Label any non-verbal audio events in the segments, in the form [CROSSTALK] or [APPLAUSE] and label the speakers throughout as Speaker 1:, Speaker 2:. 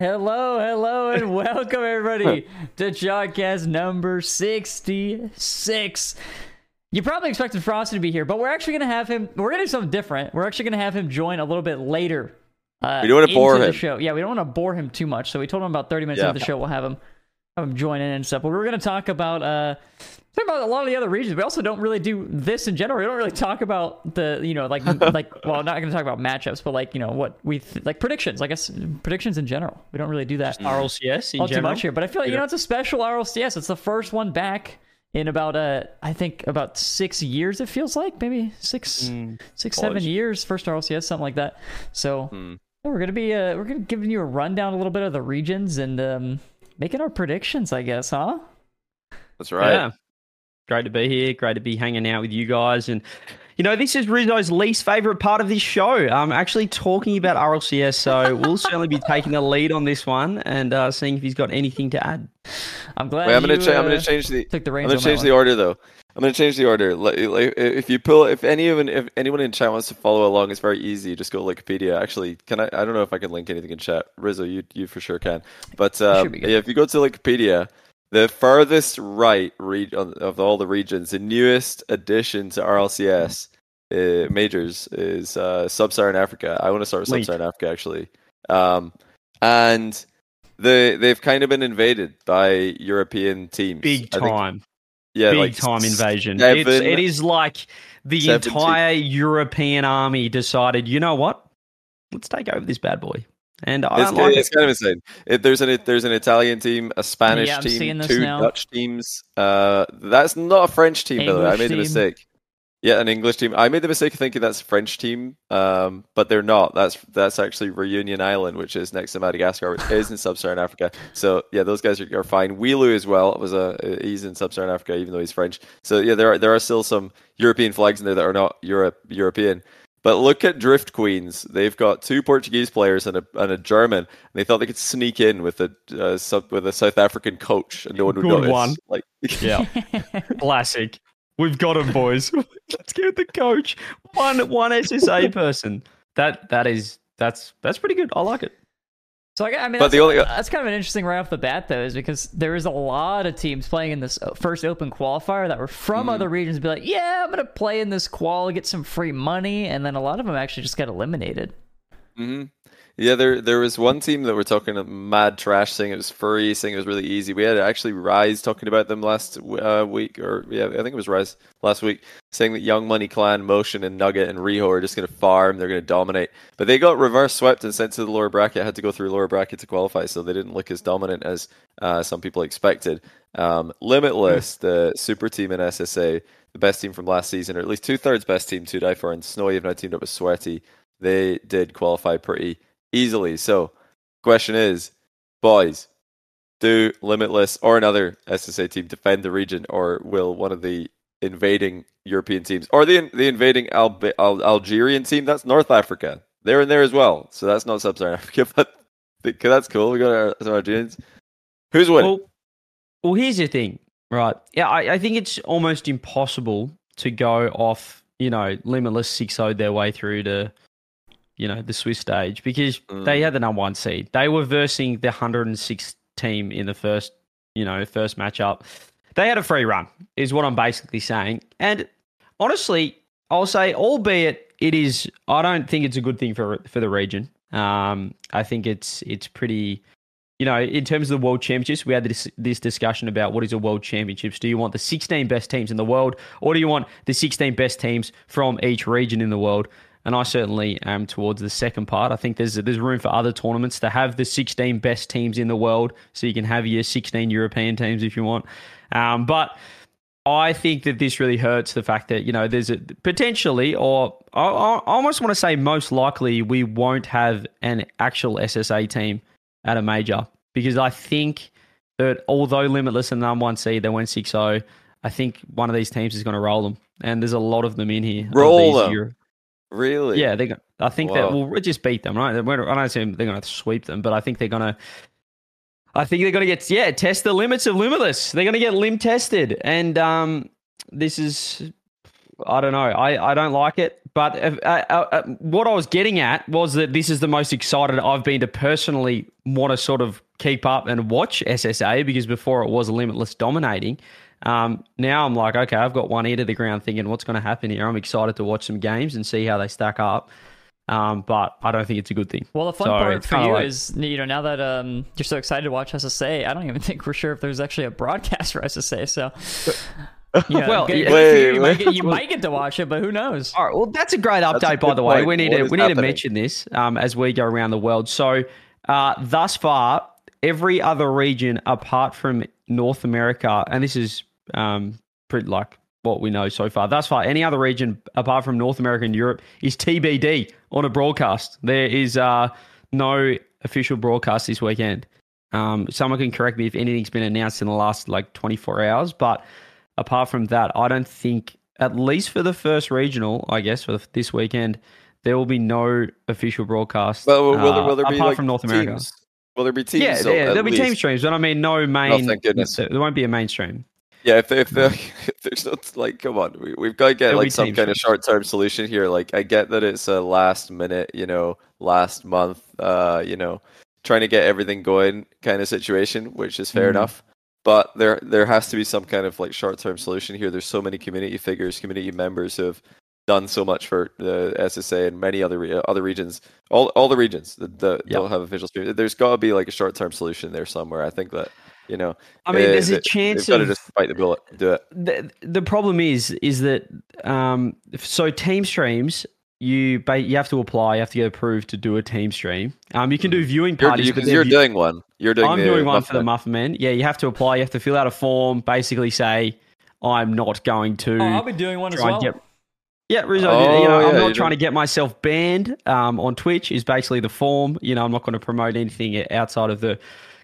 Speaker 1: Hello, hello, and [LAUGHS] welcome everybody to Chalked Cast number 66. You probably expected Frosty to be here, but we're actually going to have him, we're going to do something different. We're actually going to have him join a little bit later. Uh,
Speaker 2: We don't wanna bore
Speaker 1: the
Speaker 2: him.
Speaker 1: Show. Yeah, we don't want to bore him too much, so we told him about 30 minutes
Speaker 2: Yeah.
Speaker 1: into the show we'll have him, have him join in and stuff. But we're going to talk about, uh, talk about a lot of the other regions. We also don't really do this in general. We don't really talk about the, you know, like, [LAUGHS] like, well, not going to talk about matchups, but like, you know, what we, th- like predictions, I guess, predictions in general. We don't really do that
Speaker 3: RLCS in
Speaker 1: all too much here. But I feel like you know it's a special RLCS. It's the first one back in about uh I think about six years. It feels like maybe six,
Speaker 3: Mm,
Speaker 1: six, seven
Speaker 2: college.
Speaker 1: years. First RLCS, something like that. So
Speaker 2: Hmm.
Speaker 1: yeah, we're gonna be uh we're gonna giving you a rundown a little bit of the regions and um making our predictions. I guess, huh?
Speaker 2: That's right.
Speaker 3: Yeah. Great to be here. Great to be hanging out with you guys. And, you know, this is Rizzo's least favorite part of this show. I'm actually talking about RLCS. So we'll certainly be taking the lead on this one and uh, seeing if he's got anything to add.
Speaker 1: I'm glad.
Speaker 2: Wait, I'm gonna cha- I'm gonna
Speaker 1: uh,
Speaker 2: change the
Speaker 1: took the
Speaker 2: I'm gonna
Speaker 1: on
Speaker 2: change the order though. I'm gonna change the order. Like, like, if you pull, if anyone, if anyone in chat wants to follow along, it's very easy. Just go to Wikipedia. Actually, can I? I don't know if I can link anything in chat. Rizzo, you you for sure can. But um,
Speaker 1: should be good.
Speaker 2: yeah, if you go to Wikipedia, the farthest right read of all the regions, the newest addition to RLCS uh, majors is uh, Sub-Saharan Africa. I want to start with
Speaker 3: Link.
Speaker 2: Sub-Saharan Africa actually, um, and they they've kind of been invaded by European teams.
Speaker 3: Big
Speaker 2: I think-
Speaker 3: time.
Speaker 2: yeah,
Speaker 3: big
Speaker 2: like
Speaker 3: time invasion.
Speaker 2: seven-
Speaker 3: It's, it is like the
Speaker 2: seven, two-
Speaker 3: entire European army decided, you know what? Let's take over this bad boy. And I
Speaker 2: It's,
Speaker 3: like
Speaker 2: it's
Speaker 3: it.
Speaker 2: kind of insane. It, there's an there's an Italian team, a Spanish
Speaker 1: Yeah,
Speaker 2: team, two
Speaker 1: now.
Speaker 2: Dutch teams. Uh, that's not a French team, by the way. I made
Speaker 1: team.
Speaker 2: mistake. Yeah, an English team. I made the mistake of thinking that's a French team, um, but they're not. That's that's actually Reunion Island, which is next to Madagascar, which is in sub-Saharan Africa. So yeah, those guys are, are fine. Wheelu as well was a he's in sub-Saharan Africa, even though he's French. So yeah, there are there are still some European flags in there that are not Europe European. But look at Drift Queens. They've got two Portuguese players and a and a German. And they thought they could sneak in with a uh, sub, with a South African coach, and no one would
Speaker 3: Good
Speaker 2: notice.
Speaker 3: one.
Speaker 2: Like [LAUGHS]
Speaker 3: Yeah. [LAUGHS] Classic. We've got him, boys. [LAUGHS] Let's get the coach. One one SSA person. That that is that's that's pretty good. I like it.
Speaker 1: So I, I mean,
Speaker 2: But
Speaker 1: that's,
Speaker 2: the only-
Speaker 1: that's kind of an interesting right off the bat, though, is because there is a lot of teams playing in this uh, first open qualifier that were from
Speaker 2: Mm-hmm.
Speaker 1: other regions. Be like, yeah, I'm gonna play in this qual, get some free money, and then a lot of them actually just got eliminated.
Speaker 2: hmm Yeah, there there was one team that we're talking mad trash saying it was furry, saying it was really easy. We had actually Rise talking about them last uh, week, or yeah, I think it was Rise last week, saying that Young Money Clan, Motion, and Nugget and Riho are just going to farm. They're going to dominate, but they got reverse swept and sent to the lower bracket. Had to go through lower bracket to qualify, so they didn't look as dominant as uh, some people expected. Um, Limitless, the super team in SSA, the best team from last season, or at least two thirds best team to die for, and Snowy have now teamed up with Sweaty. They did qualify pretty easily. So, question is, boys, do Limitless or another SSA team defend the region, or will one of the invading European teams or the the invading Al- Algerian team? That's North Africa. They're in there as well, so that's not Sub-Saharan Africa, [LAUGHS] but th- that's cool. We got our, some Algerians. Who's winning?
Speaker 3: Well, well, here's the thing, right? Yeah, I, I think it's almost impossible to go off, you know, limitless 6 0 their way through to, you know, the Swiss stage because
Speaker 2: Mm.
Speaker 3: they had the number one seed. They were versing the 106 team in the first, you know, first matchup. They had a free run, is what I'm basically saying. And honestly, I'll say, albeit it is, I don't think it's a good thing for for the region. Um, I think it's it's pretty you know, in terms of the world championships, we had this, this discussion about what is a world championships. Do you want the 16 best teams in the world, or do you want the 16 best teams from each region in the world? And I certainly am towards the second part. I think there's there's room for other tournaments to have the 16 best teams in the world, so you can have your 16 European teams if you want. Um, but I think that this really hurts the fact that you know there's a potentially, or I, I almost want to say most likely, we won't have an actual SSA team at a major because I think that although Limitless and number one seed, they went 6 0, I think one of these teams is going to roll them. And there's a lot of them in here.
Speaker 2: Roll
Speaker 3: these
Speaker 2: them?
Speaker 3: Euro-
Speaker 2: Really?
Speaker 3: yeah, they. go- I think that we'll just beat them, right? I don't assume they're going to sweep them, but I think they're going to. I think they're going to get yeah test the limits of limitless. They're going to get limb tested, and um, this is I don't know. I, I don't like it, but uh, uh, uh, what I was getting at was that this is the most excited I've been to personally want to sort of keep up and watch SSA because before it was limitless dominating. Um, now I'm like, okay, I've got one ear to the ground thinking what's going to happen here. I'm excited to watch some games and see how they stack up. Um, but I don't think it's a good thing.
Speaker 1: Well, the fun
Speaker 3: So
Speaker 1: part for you
Speaker 3: like-
Speaker 1: is, you know, now that um, you're so excited to watch SSA, I don't even [LAUGHS] think we're sure if there's actually a broadcast [LAUGHS] for SSA. So, [LAUGHS] yeah,
Speaker 3: Well,
Speaker 1: good-
Speaker 3: yeah.
Speaker 1: good
Speaker 2: Wait,
Speaker 1: you. You, might get, you might get to watch it, but who knows?
Speaker 3: All right. Well, that's a great
Speaker 2: That's a
Speaker 3: update, by the way.
Speaker 2: point.
Speaker 3: We need
Speaker 2: What
Speaker 3: to we need to mention this um, as we go around the world. So, uh, thus far, every other region apart from North America, and this is um, pretty like what we know so far. Thus far, any other region apart from North America and Europe is TBD on a broadcast. There is uh, no official broadcast this weekend. Um, someone can correct me if anything's been announced in the last like 24 hours, but apart from that, I don't think, at least for the first regional, I guess for this weekend, there will be no official broadcast.
Speaker 2: Well, will, will there,
Speaker 3: uh,
Speaker 2: will there be
Speaker 3: apart
Speaker 2: like
Speaker 3: from North America?
Speaker 2: Will there be teams?
Speaker 3: Yeah, yeah there'll be team streams, but I mean, no main.
Speaker 2: thank goodness.
Speaker 3: There won't be a mainstream.
Speaker 2: Yeah, if, if, [LAUGHS] if there's not like, come on, we, we've got to get
Speaker 3: There'll
Speaker 2: like some kind of short-term solution here. Like, I get that it's a last minute, you know, last month, uh, you know, trying to get everything going kind of situation, which is fair
Speaker 3: Mm.
Speaker 2: enough. But there, there has to be some kind of like short-term solution here. There's so many community figures, community members who have done so much for the SSA and many other re- other regions. All, all the regions that, that
Speaker 3: Yeah.
Speaker 2: don't have official streams. There's got to be like a short-term solution there somewhere. I think that, you know,
Speaker 3: I mean,
Speaker 2: eh,
Speaker 3: there's a
Speaker 2: they-
Speaker 3: chance of
Speaker 2: to just bite the bullet, do it.
Speaker 3: the, the problem is is that um, so team streams you you have to apply you have to get approved to do a team stream um, you can do viewing
Speaker 2: You're,
Speaker 3: parties
Speaker 2: you,
Speaker 3: but
Speaker 2: 'cause
Speaker 3: then
Speaker 2: you're
Speaker 3: view-
Speaker 2: doing one. You're doing.
Speaker 3: I'm
Speaker 2: the
Speaker 3: doing one for the
Speaker 2: Muffin.
Speaker 3: Muffin Men. Yeah, you have to apply. You have to fill out a form. Basically, say I'm not going to.
Speaker 1: Oh, I'll be doing one as well.
Speaker 3: get- yeah, Rizzo,
Speaker 2: Oh,
Speaker 3: you know,
Speaker 2: yeah,
Speaker 3: I'm
Speaker 2: you
Speaker 3: not trying to get myself banned um, on Twitch. Is basically the form. You know, I'm not going to promote anything outside of the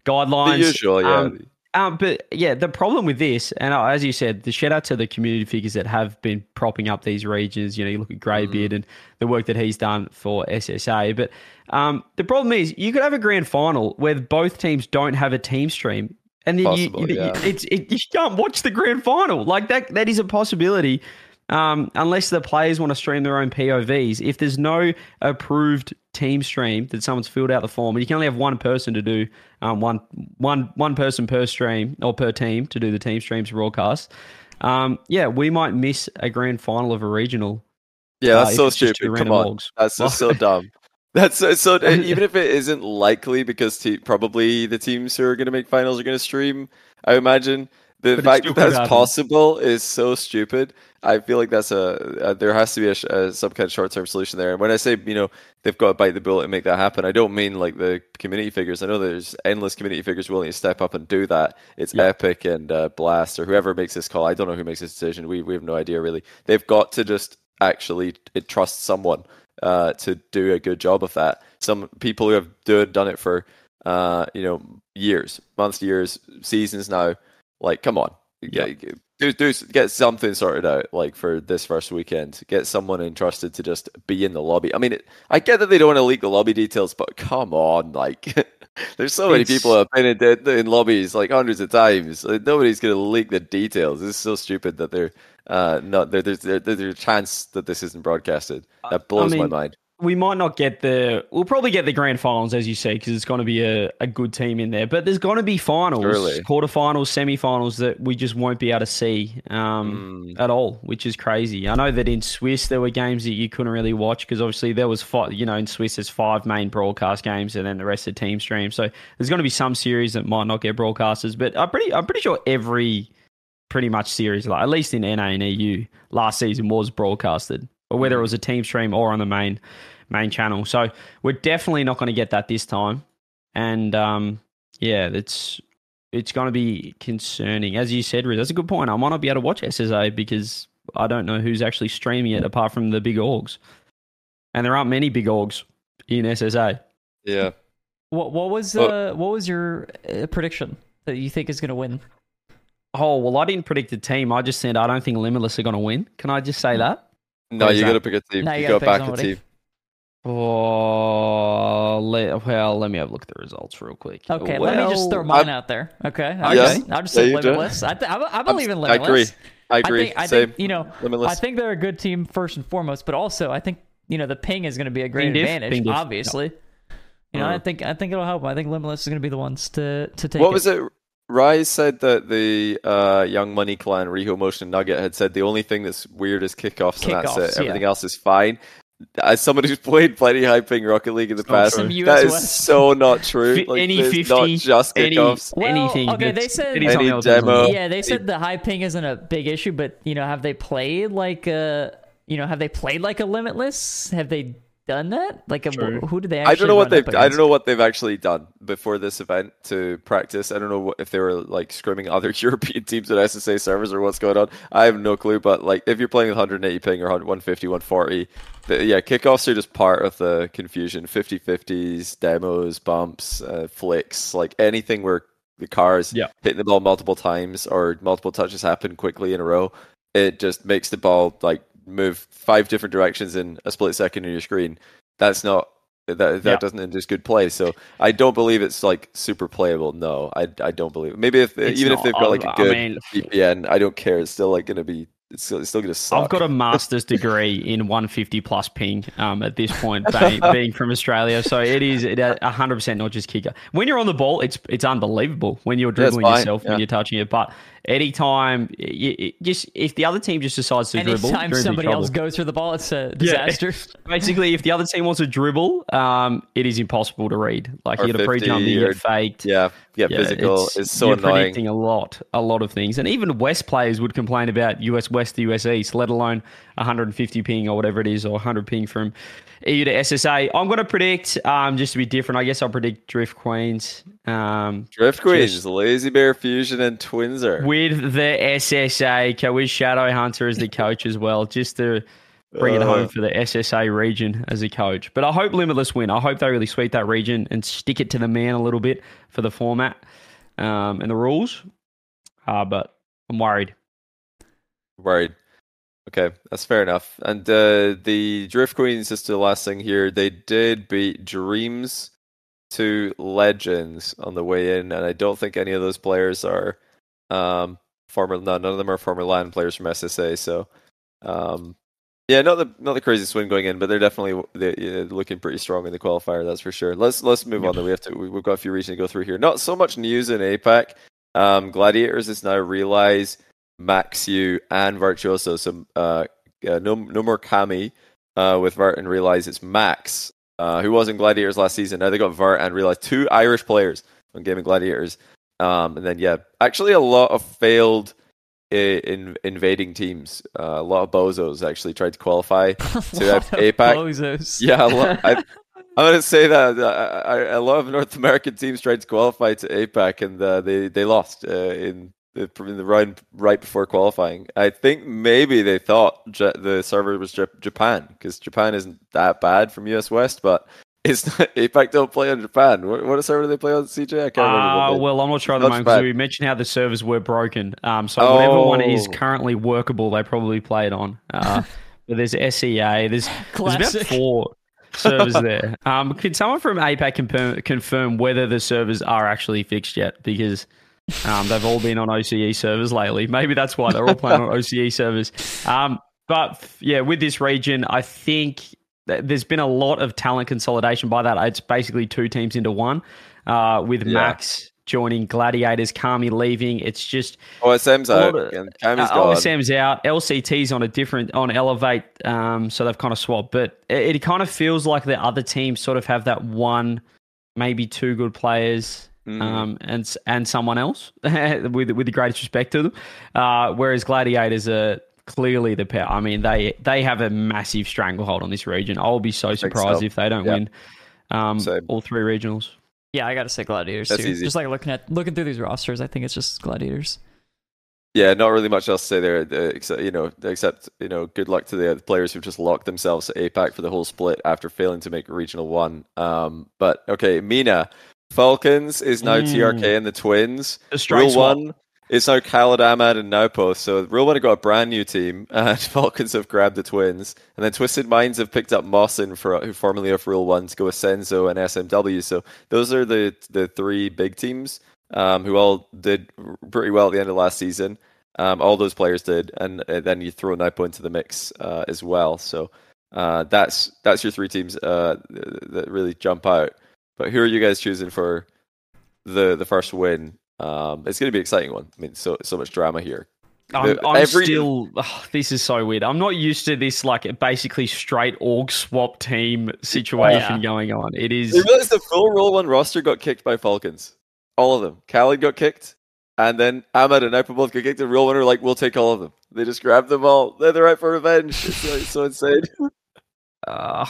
Speaker 3: guidelines.
Speaker 2: The usual, yeah.
Speaker 3: Um, um, but yeah, the problem with this, and as you said, the shout out to the community figures that have been propping up these regions. You know, you look at Greybeard
Speaker 2: Mm.
Speaker 3: and the work that he's done for SSA. But um, the problem is, you could have a grand final where both teams don't have a team stream, and then
Speaker 2: Possible,
Speaker 3: you, you,
Speaker 2: yeah.
Speaker 3: it's it, you can't watch the grand final. Like that, that is a possibility. Um, unless the players want to stream their own POVs, if there's no approved team stream that someone's filled out the form, and you can only have one person to do um, one one one person per stream or per team to do the team streams broadcast. Um, yeah, we might miss a grand final of a regional.
Speaker 2: yeah,
Speaker 3: uh,
Speaker 2: that's
Speaker 3: if
Speaker 2: so
Speaker 3: it's just two
Speaker 2: stupid. Come on,
Speaker 3: orgs.
Speaker 2: that's just so dumb. That's so, so [LAUGHS] even if it isn't likely because te- probably the teams who are going to make finals are going to stream. I imagine the
Speaker 3: But
Speaker 2: fact that that's possible is so stupid. I feel like that's a, uh there has to be a, sh- uh some kind of short term solution there. And when I say you know they've got to bite the bullet and make that happen, I don't mean like the community figures. I know there's endless community figures willing to step up and do that. It's
Speaker 3: Yeah.
Speaker 2: Epic and uh, Blast or whoever makes this call. I don't know who makes this decision. We we have no idea really. They've got to just actually trust someone uh, to do a good job of that. Some people who have do, done it for uh, you know years, months, years, seasons now. Like, come on,
Speaker 3: Yeah.
Speaker 2: get, do, do get something sorted out. Like for this first weekend, get someone entrusted to just be in the lobby. I mean, it, I get that they don't want to leak the lobby details, but come on, like. [LAUGHS] There's so many
Speaker 3: It's-
Speaker 2: people who have been in, in, in lobbies like hundreds of times. Like, nobody's going to leak the details. It's so stupid that they're uh, not. There's there's a chance that this isn't broadcasted. That blows
Speaker 3: mean,
Speaker 2: my mind.
Speaker 3: We might not get the. We'll probably get the grand finals, as you say, because it's going to be a, a good team in there. But there's going to be finals,
Speaker 2: Surely.
Speaker 3: quarterfinals, semi-finals that we just won't be able to see um,
Speaker 2: Mm.
Speaker 3: at all, which is crazy. I know that in Swiss there were games that you couldn't really watch because obviously there was five. You know, in Swiss there's five main broadcast games and then the rest of the team stream. So there's going to be some series that might not get broadcasters, but I'm pretty. I'm pretty sure every pretty much series, like at least in NA and EU, last season was broadcasted, or whether it was a team stream or on the main main channel. So we're definitely not going to get that this time, and um, yeah, it's it's going to be concerning. As you said, Riz, that's a good point. I might not be able to watch SSA because I don't know who's actually streaming it apart from the big orgs, and there aren't many big orgs in SSA.
Speaker 2: Yeah.
Speaker 1: What what was uh what was your uh, prediction that you think is going to win?
Speaker 3: Oh well, I didn't predict a team. I just said I don't think Limitless are going to win. Can I just say that?
Speaker 2: No, you
Speaker 3: that-
Speaker 2: got to pick a team.
Speaker 1: No,
Speaker 2: you
Speaker 1: you
Speaker 2: got
Speaker 1: gotta
Speaker 2: to
Speaker 1: pick
Speaker 2: back a team.
Speaker 3: Oh, let, well, let me have a look at the results real quick.
Speaker 1: Okay, let me just throw mine
Speaker 2: I'm-
Speaker 1: out there. Okay, I'll
Speaker 2: Yeah.
Speaker 1: just, I'll just say
Speaker 2: you
Speaker 1: limitless. I, th- I, I believe in
Speaker 2: I agree.
Speaker 1: limitless.
Speaker 2: I agree.
Speaker 1: I think, I
Speaker 2: Same.
Speaker 1: think you know,
Speaker 2: Limitless.
Speaker 1: I think they're a good team first and foremost, but also I think you know the ping is going to be a great
Speaker 3: Ping
Speaker 1: advantage.
Speaker 3: ping diff.
Speaker 1: obviously, you know, I
Speaker 2: Mhm.
Speaker 1: think I think it'll help. I think limitless is going to be the ones to to take.
Speaker 2: What
Speaker 1: it.
Speaker 2: was it? Rise said that the uh, Young Money Clan, Riho Motion Nugget had said the only thing that's weird is kickoffs, and that's
Speaker 1: Kickoffs,
Speaker 2: it.
Speaker 1: yeah.
Speaker 2: Everything else is fine. As somebody who's played plenty high ping Rocket League in the
Speaker 3: It's
Speaker 2: past,
Speaker 3: true.
Speaker 1: Some US
Speaker 2: that is
Speaker 1: West.
Speaker 2: so not true. Like,
Speaker 3: any
Speaker 2: it's not
Speaker 3: 50,
Speaker 2: just
Speaker 3: any-
Speaker 2: kickoffs.
Speaker 1: Well,
Speaker 3: anything.
Speaker 1: okay, they said-
Speaker 3: anytime
Speaker 2: Any
Speaker 3: else is on
Speaker 2: demo.
Speaker 1: Yeah, they said the high ping isn't a big issue, but you know, have they played like a you know have they played like a limitless? Have they done that? Like a,
Speaker 3: True.
Speaker 1: who did they? Actually
Speaker 2: I don't know what they've. I don't know what they've actually done before this event to practice. I don't know what, if they were like scrimming other [LAUGHS] European teams at SSA servers or what's going on. I have no clue. But like, if you're playing with 180 ping or 150, 140, the, yeah, kickoffs are just part of the confusion. 50-50s, demos, bumps, uh, flicks, like anything where the cars
Speaker 3: Yeah.
Speaker 2: hitting the ball multiple times or multiple touches happen quickly in a row. It just makes the ball like move five different directions in a split second on your screen. That's not that that
Speaker 3: Yeah.
Speaker 2: doesn't induce good play. So I don't believe it's like super playable. No, I, I don't believe. It. Maybe if
Speaker 3: It's
Speaker 2: even if they've got like a good
Speaker 3: mean-
Speaker 2: VPN, I don't care. It's still like going to be. It's still, it's still going to suck.
Speaker 3: I've got a master's degree in 150 plus ping um, at this point, being, [LAUGHS] being from Australia. So it is it, uh, 100% not just kicker. When you're on the ball, it's it's unbelievable when you're dribbling yourself,
Speaker 2: yeah.
Speaker 3: when you're touching it. But anytime, you, you- just if the other team just decides to dribble,
Speaker 1: Anytime
Speaker 3: you're in big
Speaker 1: somebody else goes for the ball, it's a
Speaker 3: Yeah.
Speaker 1: disaster. [LAUGHS]
Speaker 3: Basically, if the other team wants to dribble, um, it is impossible to read. Like
Speaker 2: Or
Speaker 3: you get a pre-jump,
Speaker 2: 50
Speaker 3: you get faked.
Speaker 2: yeah, yeah, physical. It's, so
Speaker 3: you're
Speaker 2: annoying.
Speaker 3: predicting a lot, a lot of things, and even West players would complain about US West to US East, let alone 150 ping or whatever it is, or 100 ping from EU to SSA. I'm going to predict, um, just to be different. I guess I'll predict Drift Queens, um,
Speaker 2: Drift Queens, Lazy Bear Fusion, and Twinser.
Speaker 3: with the SSA, with Shadow Hunter as the coach as well, just to bring it
Speaker 2: Uh.
Speaker 3: home for the SSA region as a coach. But I hope Limitless win. I hope they really sweep that region and stick it to the man a little bit for the format um, and the rules. Uh, but I'm worried.
Speaker 2: Worried. Okay, that's fair enough. And uh, the Drift Queens, just the last thing here, they did beat Dreams to Legends on the way in, and I don't think any of those players are um, former. No, none of them are former LAN players from SSA. So, um, yeah, not the not the craziest win going in, but they're definitely they, yeah, looking pretty strong in the qualifier. That's for sure. Let's let's move on. Though we have to. we- We've got a few regions to go through here. Not so much news in APAC. Um, Gladiators is now realize Max U and Virtuoso. So uh, uh, no no more Kami uh, with Vert and realize it's Max uh, who was in Gladiators last season. Now they got Vert and realize two Irish players on Gaming Gladiators. Um, and then yeah, actually a lot of failed i- in invading teams. Uh, a lot of bozos actually tried to qualify [LAUGHS] to
Speaker 1: of
Speaker 2: APAC.
Speaker 1: bozos.
Speaker 2: Yeah, a lot, I, [LAUGHS] I'm going to say that uh, I, I, a lot of North American teams tried to qualify to APAC and uh, they they lost uh, in the the round right before qualifying. I think maybe they thought Ja- the server was Jap- Japan because Japan isn't that bad from US West, but [LAUGHS] it's not, APAC don't play on Japan. What, what server do they play on CJ? I can't remember.
Speaker 3: Uh,
Speaker 2: what they-
Speaker 3: well, I'm not sure at the moment because we mentioned how the servers were broken. Um, so whatever one is
Speaker 2: Oh.
Speaker 3: currently workable, they probably play it on. Uh, [LAUGHS] but there's SEA. There's, there's about four [LAUGHS] servers there. Um, can someone from APAC confirm, confirm whether the servers are actually fixed yet? Because um, they've all been on OCE servers lately. Maybe that's why they're all playing on [LAUGHS] OCE servers. Um, but yeah, with this region, I think there's been a lot of talent consolidation by that. It's basically two teams into one, uh, with
Speaker 2: Yeah.
Speaker 3: Max joining Gladiators, Kami leaving. It's just
Speaker 2: OSM's
Speaker 3: a
Speaker 2: out
Speaker 3: of-
Speaker 2: Kami's
Speaker 3: uh. OSM's out. LCT's on a different on Elevate, um, so they've kind of swapped. But it, it kind of feels like the other teams sort of have that one, maybe two good players,
Speaker 2: Mm.
Speaker 3: um, and and someone else [LAUGHS] with with the greatest respect to them. Uh, whereas Gladiators are clearly the pair. I mean, they they have a massive stranglehold on this region. I'll be so surprised
Speaker 2: so.
Speaker 3: if they don't
Speaker 2: Yeah.
Speaker 3: win um,
Speaker 2: Same.
Speaker 3: all three regionals.
Speaker 1: Yeah, I gotta say gladiators
Speaker 2: That's
Speaker 1: too.
Speaker 2: easy.
Speaker 1: Just like looking at looking through these rosters, I think it's just gladiators.
Speaker 2: Yeah, not really much else to say there, uh, except you know, except you know, good luck to the players who've just locked themselves at APAC for the whole split after failing to make regional one. Um, but okay, MENA, Falcons is now
Speaker 3: Mm.
Speaker 2: TRK and the Twins. Rule
Speaker 3: swap.
Speaker 2: one is now Khaled Ahmad and Naupo. So Rule one have got a brand new team, [LAUGHS] and Falcons have grabbed the Twins, and then Twisted Minds have picked up Mawson for who formerly of Rule one to go with Senzo and SMW. So those are the the three big teams um, who all did pretty well at the end of last season. Um, all those players did, and, uh, then you throw Naipo into the mix uh, as well. So uh, that's that's your three teams uh, that really jump out. But who are you guys choosing for the the first win? Um, it's going to be an exciting one. I mean, so so much drama here.
Speaker 3: I'm, I'm
Speaker 2: every-
Speaker 3: still. ugh, this is so weird. I'm not used to this like basically straight org swap team situation
Speaker 1: Yeah.
Speaker 3: going on. It is.
Speaker 2: You realize the full Rule One roster got kicked by Falcons. All of them. Khaled got kicked, and then Ahmed and Naipo both got kicked. And Real One were like, "We'll take all of them." They just grabbed them all. They're they're out for revenge. It's so, it's so insane. [LAUGHS]
Speaker 3: Uh,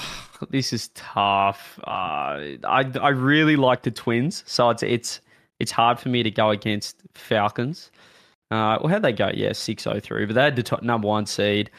Speaker 3: this is tough. Uh, I I really like the Twins, so it's it's it's hard for me to go against Falcons. Uh, well, how'd they go? Yeah, six oh three, but they had the top, number one seed.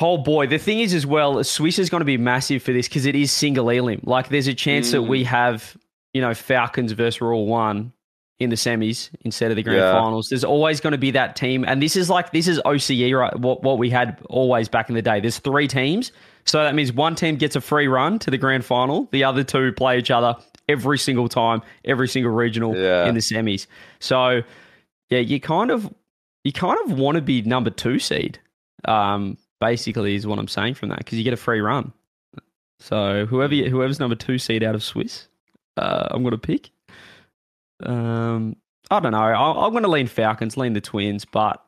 Speaker 3: Oh boy, the thing is as well, Swiss is going to be massive for this because it is single elim. Like, there's a chance that we have, you know, Falcons versus Rule One in the semis instead of the grand
Speaker 2: Yeah.
Speaker 3: finals. There's always going to be that team, and this is like this is OCE, right? What what we had always back in the day. There's three teams, so that means one team gets a free run to the grand final. The other two play each other every single time, every single regional
Speaker 2: Yeah.
Speaker 3: in the semis. So yeah, you kind of you kind of want to be number two seed. Um, basically, is what I'm saying from that because you get a free run. So whoever you- whoever's number two seed out of Swiss, uh, I'm gonna pick. Um, I don't know. I, I'm gonna lean Falcons, lean the Twins, but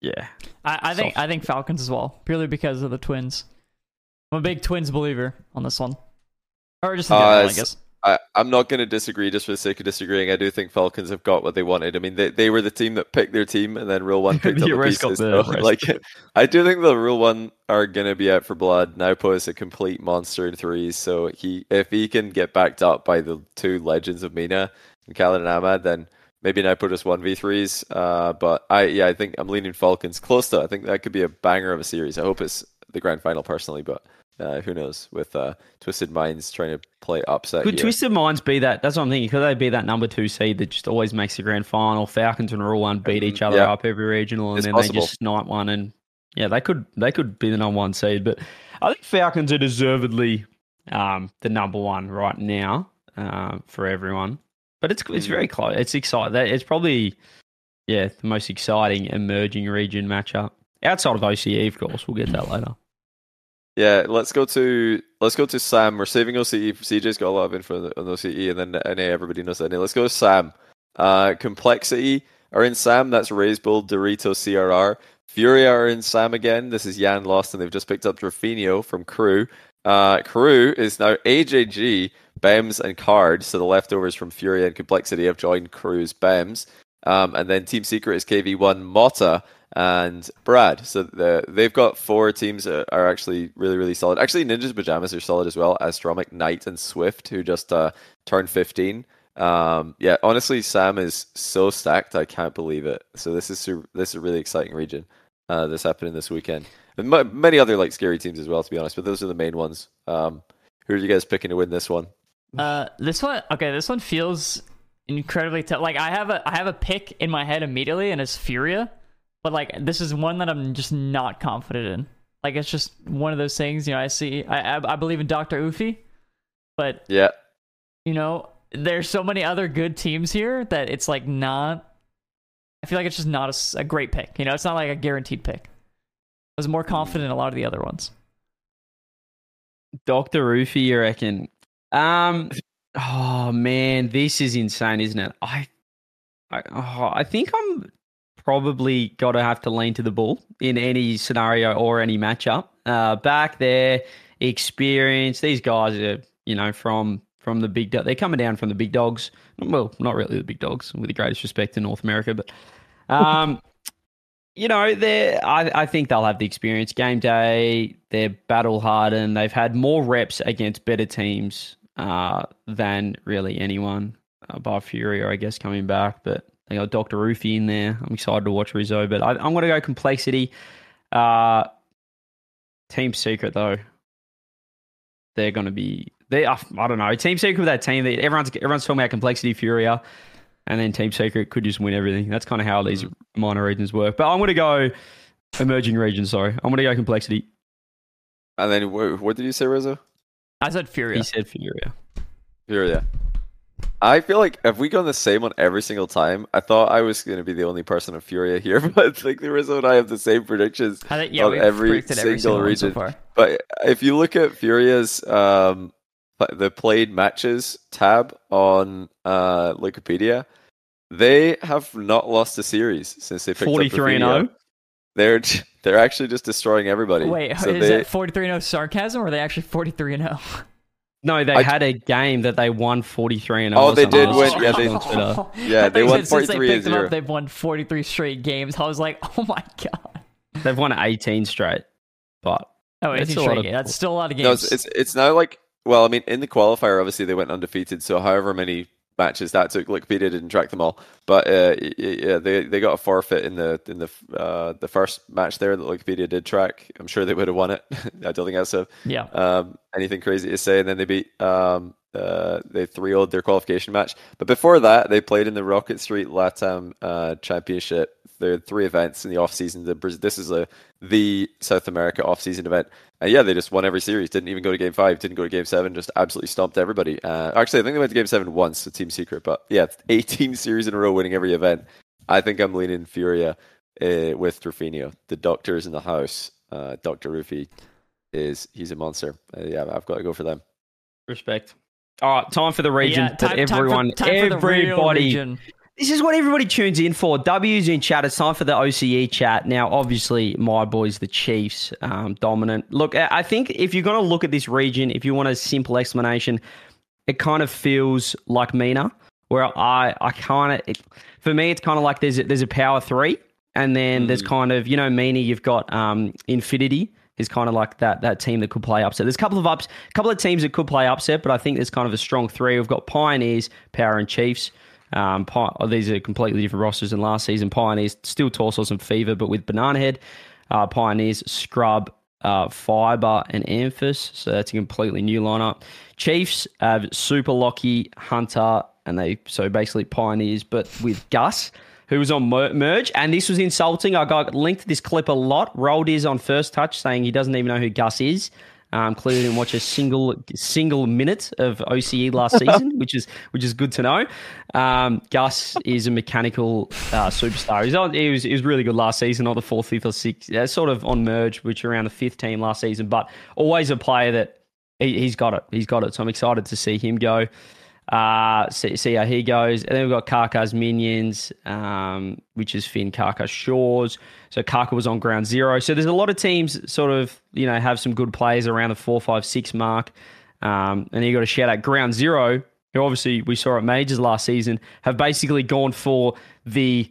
Speaker 3: yeah,
Speaker 1: I, I think I think Falcons as well, purely because of the Twins. I'm a big Twins believer on this one, or just in
Speaker 2: Uh,
Speaker 1: I guess.
Speaker 2: I, I'm not going to disagree just for the sake of disagreeing. I do think Falcons have got what they wanted. I mean, they, they were the team that picked their team, and then Rule One [LAUGHS] picked up
Speaker 3: The
Speaker 2: pieces. so, like, [LAUGHS] I do think the Rule One are going to be out for blood. Naupo is a complete monster in threes, so he if he can get backed up by the two legends of MENA and Khaled and Ahmad, then maybe Naupo just one v threes. Uh, but I yeah, I think I'm leaning Falcons close to. I think that could be a banger of a series. I hope it's the grand final personally, but. Uh, who knows? With uh, Twisted Minds trying to play upset.
Speaker 3: could
Speaker 2: here.
Speaker 3: Twisted Minds be that? That's what I'm thinking. Could they be that number two seed that just always makes the grand final? Falcons and Rule One beat each other
Speaker 2: Yeah.
Speaker 3: up every regional, and
Speaker 2: It's
Speaker 3: then
Speaker 2: possible.
Speaker 3: they just snipe one. And yeah, they could they could be the number one seed. But I think Falcons are deservedly um, the number one right now uh, for everyone. But it's it's
Speaker 2: Mm.
Speaker 3: very close. It's exciting. It's probably yeah the most exciting emerging region matchup outside of OCE. Of course, we'll get that later.
Speaker 2: Yeah, let's go to let's go to Sam. We're saving OCE. CJ's got a lot of info on OCE, and then NA. Everybody knows that. NA. Let's go to Sam. Uh, Complexity are in Sam. That's Reysbull, Dorito, CRR. Fury are in Sam again. This is Yan Lost, and they've just picked up Drafinio from Crew. Uh, Crew is now AJG, Bems, and Card. So the leftovers from Fury and Complexity have joined Crew's Bems. Um, and then Team Secret is KV1, Mota, and Brad. So the, they've got four teams that are actually really, really solid. Actually, Ninjas Pajamas are solid as well. Astromic, Knight, and Swift, who just uh, turned 15. Um, yeah, honestly, Sam is so stacked. I can't believe it. So this is this is a really exciting region. Uh, this happening this weekend, and m- many other like scary teams as well. To be honest, but those are the main ones. Um, who are you guys picking to win this one?
Speaker 1: Uh, this one, okay, this one feels incredibly tough. Like I have a, I have a pick in my head immediately, and it's Furia, but like this is one that I'm just not confident in. Like it's just one of those things, you know. I see, I, I, I believe in Doctor Ufi, but
Speaker 2: Yeah,
Speaker 1: you know, there's so many other good teams here that it's like not. I feel like it's just not a s- a, great pick. You know, it's not like a guaranteed pick. I was more confident in a lot of the other ones.
Speaker 3: Doctor Rufy, you reckon? Um, oh man, this is insane, isn't it? I, I, oh, I think I'm probably got to have to lean to the bull in any scenario or any matchup. Uh, back there, experience. These guys are, you know, from from the big. Do- they're coming down from the big dogs. Well, not really the big dogs, with the greatest respect to North America, but um, [LAUGHS] you know, they I, I think they'll have the experience. Game day, they're battle hardened. They've had more reps against better teams uh, than really anyone. Uh, Fury, I guess, coming back, but They got Dr. Rufy in there. I'm excited to watch Rizzo, but I, I'm going to go complexity. Uh, team secret though, they're going to be they. I don't know. Team secret with that team. That everyone's everyone's talking about complexity, Furia, and then team secret could just win everything. That's kind of how these minor regions work. But I'm going to go emerging regions. Sorry, I'm going to go complexity.
Speaker 2: And then what, what did you say, Rizzo?
Speaker 1: I said Furia.
Speaker 3: He said Furia.
Speaker 2: Furia. I feel like have we gone the same on every single time? I thought I was going to be the only person of Furia here, [LAUGHS] but like the Rizzo and I have the same predictions
Speaker 1: I think, yeah,
Speaker 2: on every single
Speaker 1: every single
Speaker 2: region.
Speaker 1: so.
Speaker 2: But if you look at Furia's um, the played matches tab on uh, Wikipedia, they have not lost a series since they picked up
Speaker 3: 43 and oh?
Speaker 2: Rafinha.
Speaker 3: 0.
Speaker 2: They're they're actually just destroying everybody.
Speaker 1: Wait,
Speaker 2: So
Speaker 1: is
Speaker 2: they-
Speaker 1: that 43 0 sarcasm or are they actually 43 0? [LAUGHS]
Speaker 3: No, they
Speaker 2: I-
Speaker 3: had a game that they won 43 and
Speaker 2: Oh, they did win. Yeah, they- [LAUGHS] Yeah, they won
Speaker 1: Since they
Speaker 2: 43
Speaker 1: picked them
Speaker 2: and
Speaker 1: up, they've won 43 straight games. I was like, [LAUGHS] oh my god.
Speaker 3: They've won 18 straight, but
Speaker 1: Oh,
Speaker 3: That's
Speaker 1: 18
Speaker 3: a
Speaker 1: straight.
Speaker 3: Of,
Speaker 1: that's still a lot of games.
Speaker 2: No, it's, it's it's now like well, I mean, in the qualifier, obviously they went undefeated. So however many matches that took, Wikipedia didn't track them all, but uh, yeah, they they got a forfeit in the in the uh, the first match there that Wikipedia did track. I'm sure they would have won it. [LAUGHS] I don't think that's a,
Speaker 1: yeah.
Speaker 2: um, anything crazy to say. And then they beat um, uh, they 3 0 their qualification match. But before that, they played in the Rocket Street Latam uh, Championship. There are three events in the off season. The, this is a the South America off season event. And yeah, they just won every series. Didn't even go to game five. Didn't go to game seven. Just absolutely stomped everybody. Uh, actually, I think they went to game seven once. A team secret, but yeah, 18 [LAUGHS] series in a row, winning every event. I think I'm leaning Furia uh, with Rufinho. The doctor is in the house. Uh, Doctor Rufy is he's a monster. Uh, yeah, I've got to go for them.
Speaker 3: respect. All right, time for the region
Speaker 1: yeah, time,
Speaker 3: that
Speaker 1: time
Speaker 3: everyone,
Speaker 1: time for real
Speaker 3: everybody. This is what everybody tunes in for. W's in chat. It's time for the OCE chat. Now, obviously, my boys, the Chiefs, um, dominant. Look, I I think if you're going to look at this region, if you want a simple explanation, it kind of feels like MENA, where I, I kind of, for me, it's kind of like there's a, there's a power three, and then there's kind of, you know, MENA, you've got um, Infinity is kind of like that that team that could play upset. There's a couple of ups, a couple of teams that could play upset, but I think there's kind of a strong three. We've got Pioneers, Power, and Chiefs. Um, Pi- oh, these are completely different rosters than last season. Pioneers still Torsos and Fever, but with Banana Head. Uh, Pioneers, Scrub, uh, Fiber, and Amphis. So that's a completely new lineup. Chiefs have Super Locky, Hunter, and they so basically Pioneers, but with Gus, who was on merge, and this was insulting. I got linked to this clip a lot. Rolled is on first touch saying he doesn't even know who Gus is. Um, clearly didn't watch a single single minute of OCE last [LAUGHS] season, which is which is good to know. Um, Gus is a mechanical uh, superstar. He's on, he was he was really good last season, not the fourth, fifth, or sixth. Yeah, sort of on merge, which around the fifth team last season, but always a player that he, he's got it. He's got it. So I'm excited to see him go. Uh, see, see how he goes. And then we've got Karka's minions, um, which is Finn Karka Shores. So Karka was on ground zero. So there's a lot of teams sort of, you know, have some good players around the four, five, six mark. Um, and you got to shout out ground zero, who obviously we saw at majors last season, have basically gone for the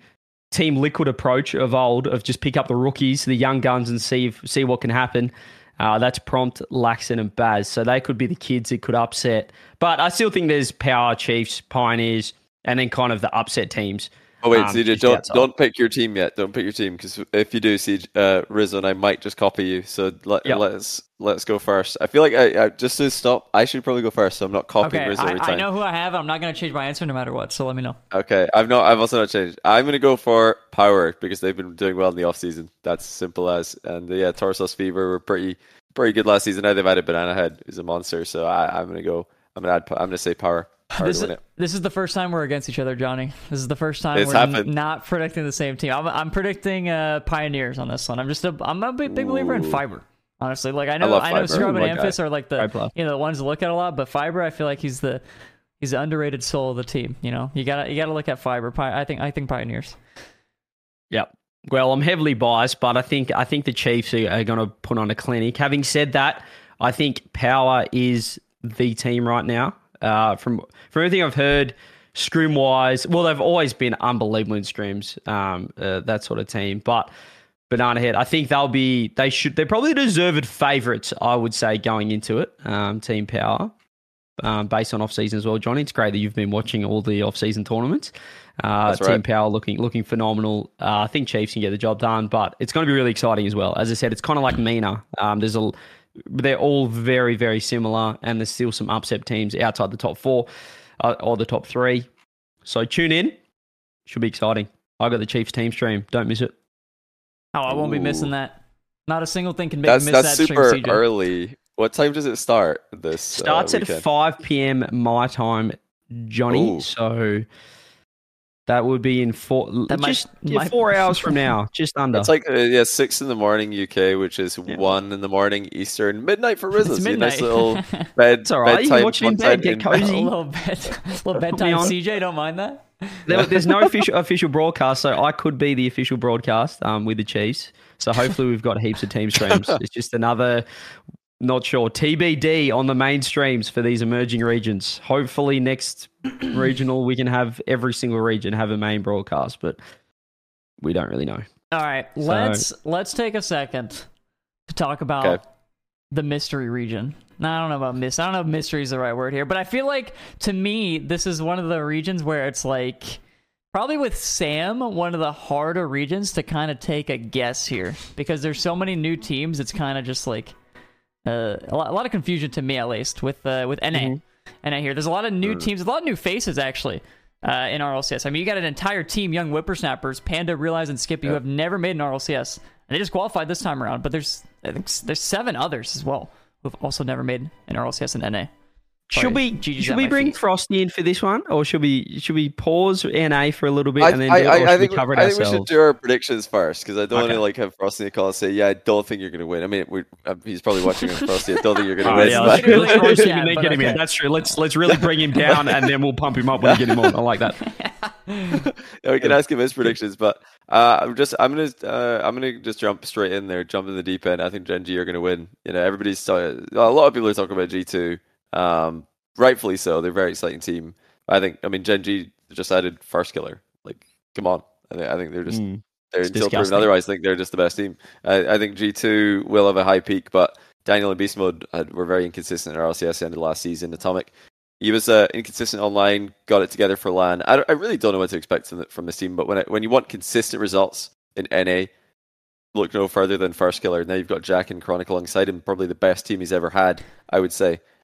Speaker 3: team liquid approach of old of just pick up the rookies, the young guns, and see if, see what can happen. Uh, that's Prompt, Laxon, and Baz. So they could be the kids it could upset. But I still think there's Power, Chiefs, Pioneers, and then kind of the upset teams.
Speaker 2: Oh wait,
Speaker 3: Um,
Speaker 2: CJ, don't don't pick your team yet. Don't pick your team because if you do, CJ, uh, Rizzo and I might just copy you. So let,
Speaker 3: Yep.
Speaker 2: let's let's go first. I feel like I, I just to stop. I should probably go first, so I'm not copying
Speaker 1: Okay,
Speaker 2: Rizzo every
Speaker 1: I,
Speaker 2: time.
Speaker 1: I know who I have. I'm not going to change my answer no matter what. So let me know.
Speaker 2: Okay, I've not. I've also not changed. I'm gonna go for Power because they've been doing well in the off season. That's simple as. And uh, yeah, Torsos Fever were pretty pretty good last season. Now they've added Banana Head, who's a monster. So I, I'm gonna go. I'm gonna add. I'm gonna say Power. Power
Speaker 1: This is, this is the first time we're against each other, Johnny. This is the first time
Speaker 2: It's
Speaker 1: we're
Speaker 2: happened.
Speaker 1: not predicting the same team. I'm, I'm predicting uh, Pioneers on this one. I'm just a I'm a big, big believer in Fiber. Honestly, like I know
Speaker 2: love
Speaker 1: I, know Scrub and
Speaker 3: Ooh, okay.
Speaker 1: Amphis are like the
Speaker 3: Great
Speaker 1: you know the ones to look at a lot, but Fiber I feel like he's the he's the underrated soul of the team. You know, you gotta you gotta look at Fiber. I think I think Pioneers.
Speaker 3: Yep. Well, I'm heavily biased, but I think I think the Chiefs are, are going to put on a clinic. Having said that, I think Power is the team right now. Uh, from from everything I've heard, scrim wise, well, they've always been unbelievable in scrims. Um, uh, that sort of team, but Banana Head, I think they'll be. They should. They're probably deserved favourites. I would say going into it. Um, team Power. um, based on off season as well. Johnny, it's great that you've been watching all the off season tournaments. Uh, Team
Speaker 2: right.
Speaker 3: Power looking looking phenomenal. Uh, I think Chiefs can get the job done, but it's going to be really exciting as well. As I said, it's kind of like MENA. Um, there's a they're all very very similar, and there's still some upset teams outside the top four uh, or the top three. So tune in. Should be exciting. I got the Chiefs team stream. Don't miss it.
Speaker 1: Oh, I won't be missing that. Not a single thing can make
Speaker 2: That's
Speaker 1: me miss
Speaker 2: that's
Speaker 1: that
Speaker 2: super
Speaker 1: stream, CJ.
Speaker 2: early. What time does it start? This
Speaker 3: Starts
Speaker 2: uh,
Speaker 3: at 5 p.m. my time, Johnny.
Speaker 2: Ooh.
Speaker 3: So that would be in four,
Speaker 1: That might-
Speaker 3: just yeah,
Speaker 1: might-
Speaker 3: four [LAUGHS] hours from now, just under.
Speaker 2: It's like uh, yeah, six in the morning UK, which is
Speaker 3: Yeah.
Speaker 2: one in the morning Eastern, midnight for [LAUGHS] business.
Speaker 1: It's
Speaker 2: A nice
Speaker 1: midnight.
Speaker 2: little [LAUGHS] bed.
Speaker 3: It's all right, you can watch it in bed, get cozy.
Speaker 1: a little bit, a little bedtime.
Speaker 3: on.
Speaker 1: CJ, don't mind that.
Speaker 3: There- there's no official official broadcast, so I could be the official broadcast um, with the Chiefs. So hopefully we've got heaps of team streams. it's just another, not sure TBD on the main streams for these emerging regions. Hopefully next [CLEARS THROAT] regional we can have every single region have a main broadcast, but we don't really know.
Speaker 1: All right, let's let's take a second to talk about
Speaker 2: Okay.
Speaker 1: the mystery region. Now, I don't know about miss. I don't know if mystery is the right word here, but I feel like to me this is one of the regions where it's like probably with Sam one of the harder regions to kind of take a guess here because there's so many new teams. It's kind of just like uh, a, lot, a lot of confusion to me at least with uh, with NA. NA here. There's a lot of new teams, a lot of new faces actually. Uh, in RLCS, I mean, you got an entire team, young whippersnappers, Panda, Realize, and Skippy, who have never made an RLCS, and they just qualified this time around. But there's, I think, there's seven others as well who've also never made an RLCS in NA.
Speaker 3: Should we
Speaker 1: GG's
Speaker 3: should we bring
Speaker 1: feet.
Speaker 3: Frosty in for this one, or should we should we pause NA for a little bit
Speaker 2: I,
Speaker 3: and then
Speaker 2: I,
Speaker 3: do it,
Speaker 2: I, I think,
Speaker 3: we cover it
Speaker 2: I think we should do our predictions first because I don't want to like have Frosty in the call and say, "Yeah, I don't think you're going to win." I mean, we, uh, he's probably watching Frosty. I don't think you're going [LAUGHS] to
Speaker 3: Oh,
Speaker 2: win.
Speaker 3: yeah,
Speaker 2: but-
Speaker 3: let's, let's
Speaker 1: Literally
Speaker 3: roast him
Speaker 1: chat,
Speaker 3: and then
Speaker 1: but
Speaker 3: get him in. That's true. Let's let's really bring him down and then we'll pump him up when we get him on. I like that. [LAUGHS]
Speaker 2: yeah, we can ask him his predictions, but uh, I'm just I'm gonna uh, I'm gonna just jump straight in there, jump in the deep end. I think Gen G are gonna win. You know, everybody's talking, a lot of people are talking about G two, um, rightfully so. They're a very exciting team. I think I mean Gen G just added first killer. Like, come on, I think I think they're just
Speaker 3: Mm.
Speaker 2: they're until proven otherwise. I think they're just the best team. I, I think G two will have a high peak, but Daniel and Beast Mode had, were very inconsistent at RLCS end of last season. Atomic, he was uh, inconsistent online, got it together for LAN. I, I really don't know what to expect from, the, from this team, but when it, when you want consistent results in NA, look no further than First Killer. Now you've got Jack and Chronic alongside him, probably the best team he's ever had, I would say,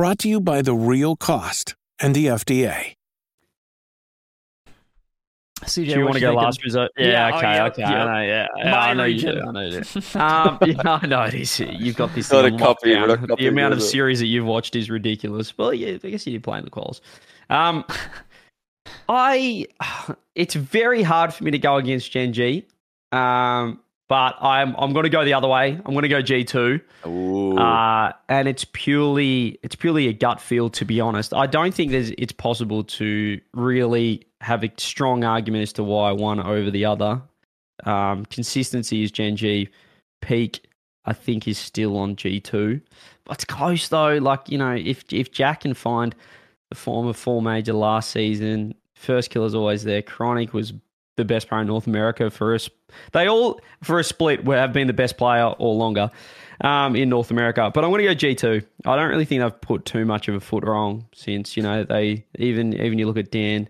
Speaker 4: Brought to you by The Real Cost and the FDA.
Speaker 1: CJ,
Speaker 3: Do you want to go
Speaker 1: thinking?
Speaker 3: last result?
Speaker 1: Yeah,
Speaker 3: Yeah,
Speaker 1: oh,
Speaker 3: okay,
Speaker 1: yeah,
Speaker 3: okay.
Speaker 1: yeah.
Speaker 3: I know, yeah. yeah I know you do. I know you do. [LAUGHS] um, [LAUGHS] yeah, I know it is. You've got this
Speaker 2: Not
Speaker 3: thing
Speaker 2: a copy, we're
Speaker 3: lockdown. The amount of
Speaker 2: it?
Speaker 3: series that you've watched is ridiculous. Well, yeah, I guess you did play in the calls. Um, [LAUGHS] I, [SIGHS] it's very hard for me to go against Gen G. Um, but I'm I'm going to go the other way. I'm going to go G two.
Speaker 2: Ooh.
Speaker 3: Uh, and it's purely it's purely a gut feel to be honest. I don't think there's it's possible to really have a strong argument as to why one over the other. Um, consistency is Gen G. Peak, I think, is still on G two. But it's close though. Like you know, if if Jack can find the form of four major last season, first killer's always there. Chronic was the best player in North America for us. They all for a split have been the best player or longer um, in North America. But I'm going to go G two. I don't really think they've put too much of a foot wrong since you know they even even you look at Dan.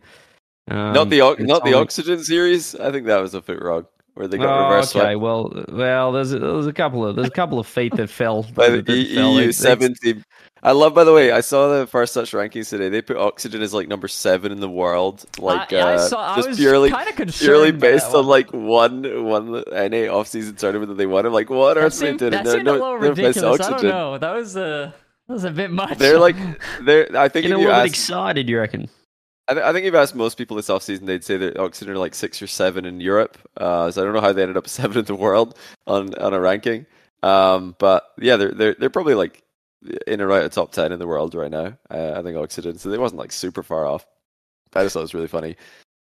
Speaker 3: Um,
Speaker 2: not the not the oxygen series. I think that was a foot wrong where they got
Speaker 3: Oh,
Speaker 2: reverse
Speaker 3: okay, well, well, there's a, there's a couple of there's a couple of feet that fell.
Speaker 2: by the
Speaker 3: that- that fell.
Speaker 2: EU
Speaker 3: It's-
Speaker 2: seven team. I love, by the way, I saw the first touch rankings today. They put oxygen as like number seven in the world, like
Speaker 1: I
Speaker 2: uh,
Speaker 1: saw, I
Speaker 2: just
Speaker 1: was
Speaker 2: purely
Speaker 1: kind of concerned.
Speaker 2: purely based on like one one NA off season tournament that they won. I'm like, what
Speaker 1: that
Speaker 2: are they doing?
Speaker 1: that seemed a little ridiculous. I don't know. That was a that was a bit much.
Speaker 2: They're like, they're. I think [LAUGHS] if
Speaker 3: a little bit excited, you reckon?
Speaker 2: I, th- I think if you asked most people this offseason, they'd say that Oxygen are like six or seven in Europe. Uh, so I don't know how they ended up [LAUGHS] seven in the world on on a ranking. Um, but yeah, they're they're they're probably like in and out of top ten in the world right now. Uh, I think Oxygen, so they wasn't like super far off. I just thought it was really funny.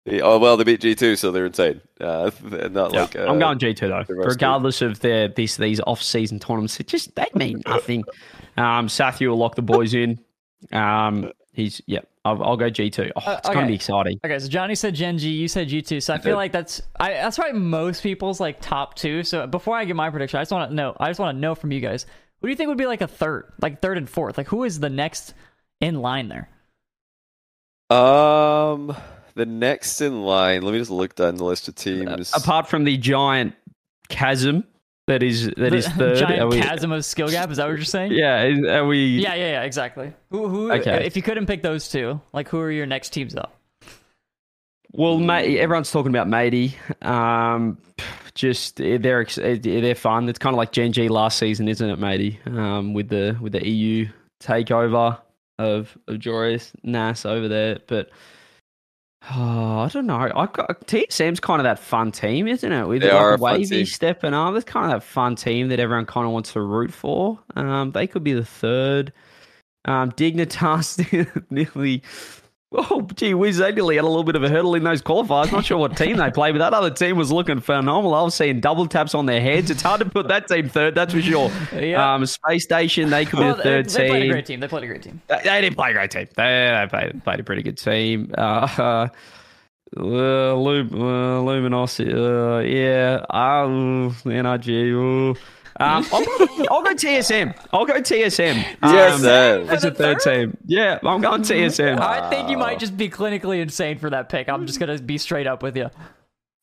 Speaker 2: They- oh well, they beat G two, so they're insane. Uh, [LAUGHS] not
Speaker 3: Yeah,
Speaker 2: like uh,
Speaker 3: I'm going G two though.
Speaker 2: the rest of-
Speaker 3: Regardless of their this these off season tournaments, it just they mean nothing. um, Satthew will lock the boys in. Um, he's yeah. I'll, I'll go G two. Oh,
Speaker 1: Uh,
Speaker 3: it's going to be exciting.
Speaker 1: Okay, so Johnny said Gen G, you said G two, so I feel like that's I that's probably most people's like top two. So before I get my prediction, I just want to know. I just want to know from you guys, who do you think would be like a third, like third and fourth? Like who is the next in line there?
Speaker 2: Um, the next in line. Let me just look down the list of teams.
Speaker 3: Apart from the giant chasm that is that is
Speaker 1: The [LAUGHS]
Speaker 3: third.
Speaker 1: giant
Speaker 3: we-
Speaker 1: chasm of skill gap. Is that what you're saying?
Speaker 3: Yeah, are we?
Speaker 1: yeah, yeah, yeah, exactly. Who, who?
Speaker 3: Okay.
Speaker 1: If you couldn't pick those two, like who are your next teams up?
Speaker 3: Well, mate, everyone's talking about Matey. Um, just eh, they're eh, they're fun. It's kind of like Gen G last season, isn't it, Matey? Um, with the with the EU takeover of of Joris Nas over there, but. Oh, I don't know. I got TSM's kind of that fun team, isn't it? With
Speaker 2: They
Speaker 3: like
Speaker 2: are a fun
Speaker 3: Wavy
Speaker 2: team.
Speaker 3: stepping up, it's kind of that fun team that everyone kind of wants to root for. Um, they could be the third. Um, Dignitas [LAUGHS] nearly. Oh, gee whiz, they nearly had a little bit of a hurdle in those qualifiers. Not sure what team they played, but that other team was looking phenomenal. I was seeing double taps on their heads. It's hard to put that team third, that's for sure.
Speaker 1: Yeah.
Speaker 3: Um, Space Station, they could be
Speaker 1: Well,
Speaker 3: the
Speaker 1: they,
Speaker 3: third
Speaker 1: they played a
Speaker 3: team.
Speaker 1: great team. They played a great team.
Speaker 3: They, they didn't play a great team. They, they played, played a pretty good team. Uh, [LAUGHS] uh, Lum, uh, Luminosity, uh, yeah, uh, NRG. Uh. Um, I'll, go, I'll go TSM. I'll go TSM.
Speaker 2: Yes,
Speaker 3: Um,
Speaker 2: sir.
Speaker 3: as a third team. Yeah, I'm going TSM.
Speaker 1: I think you might just be clinically insane for that pick. I'm just gonna be straight up with you.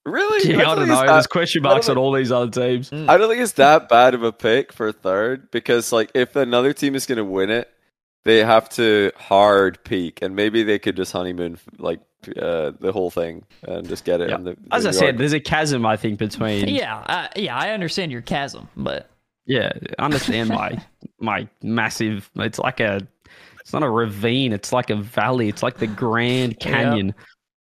Speaker 2: Really?
Speaker 3: Yeah, I don't
Speaker 2: think
Speaker 3: know.
Speaker 2: it's
Speaker 3: There's question marks on all these other teams.
Speaker 2: I don't think it's that bad of a pick for third because, like, if another team is going to win it, they have to hard peak, and maybe they could just honeymoon like uh, the whole thing and just get it.
Speaker 3: Yeah.
Speaker 2: in the,
Speaker 3: As
Speaker 2: the
Speaker 3: I said, there's a chasm, I think, between.
Speaker 1: Yeah, uh, yeah, I understand your chasm, but
Speaker 3: Yeah, I understand my [LAUGHS] my massive. It's like a. It's not a ravine. It's like a valley. It's like the Grand Canyon.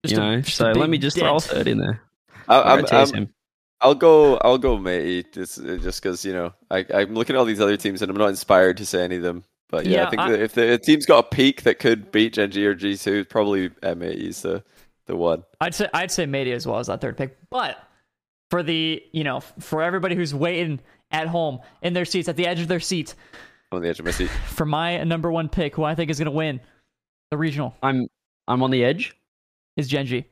Speaker 1: just
Speaker 3: you
Speaker 1: a-
Speaker 3: know.
Speaker 1: a
Speaker 3: So let me just throw a third in there.
Speaker 2: I,
Speaker 3: I'll
Speaker 2: I'm,
Speaker 3: go
Speaker 2: I'm, I'll go. I'll go Matey. Just, just because you know, I, I'm looking at all these other teams and I'm not inspired to say any of them. But yeah,
Speaker 1: Yeah,
Speaker 2: I think
Speaker 1: I-
Speaker 2: that if the team's got a peak that could beat Gen G or G two, probably uh, is the the one.
Speaker 1: I'd say I'd say Media as well as that third pick. But for the you know for everybody who's waiting at home in their seats at the edge of their seat
Speaker 2: On the edge of my seat. [SIGHS]
Speaker 1: for my number one pick, who I think is gonna win the regional
Speaker 3: I'm I'm on the edge.
Speaker 1: is Gen G.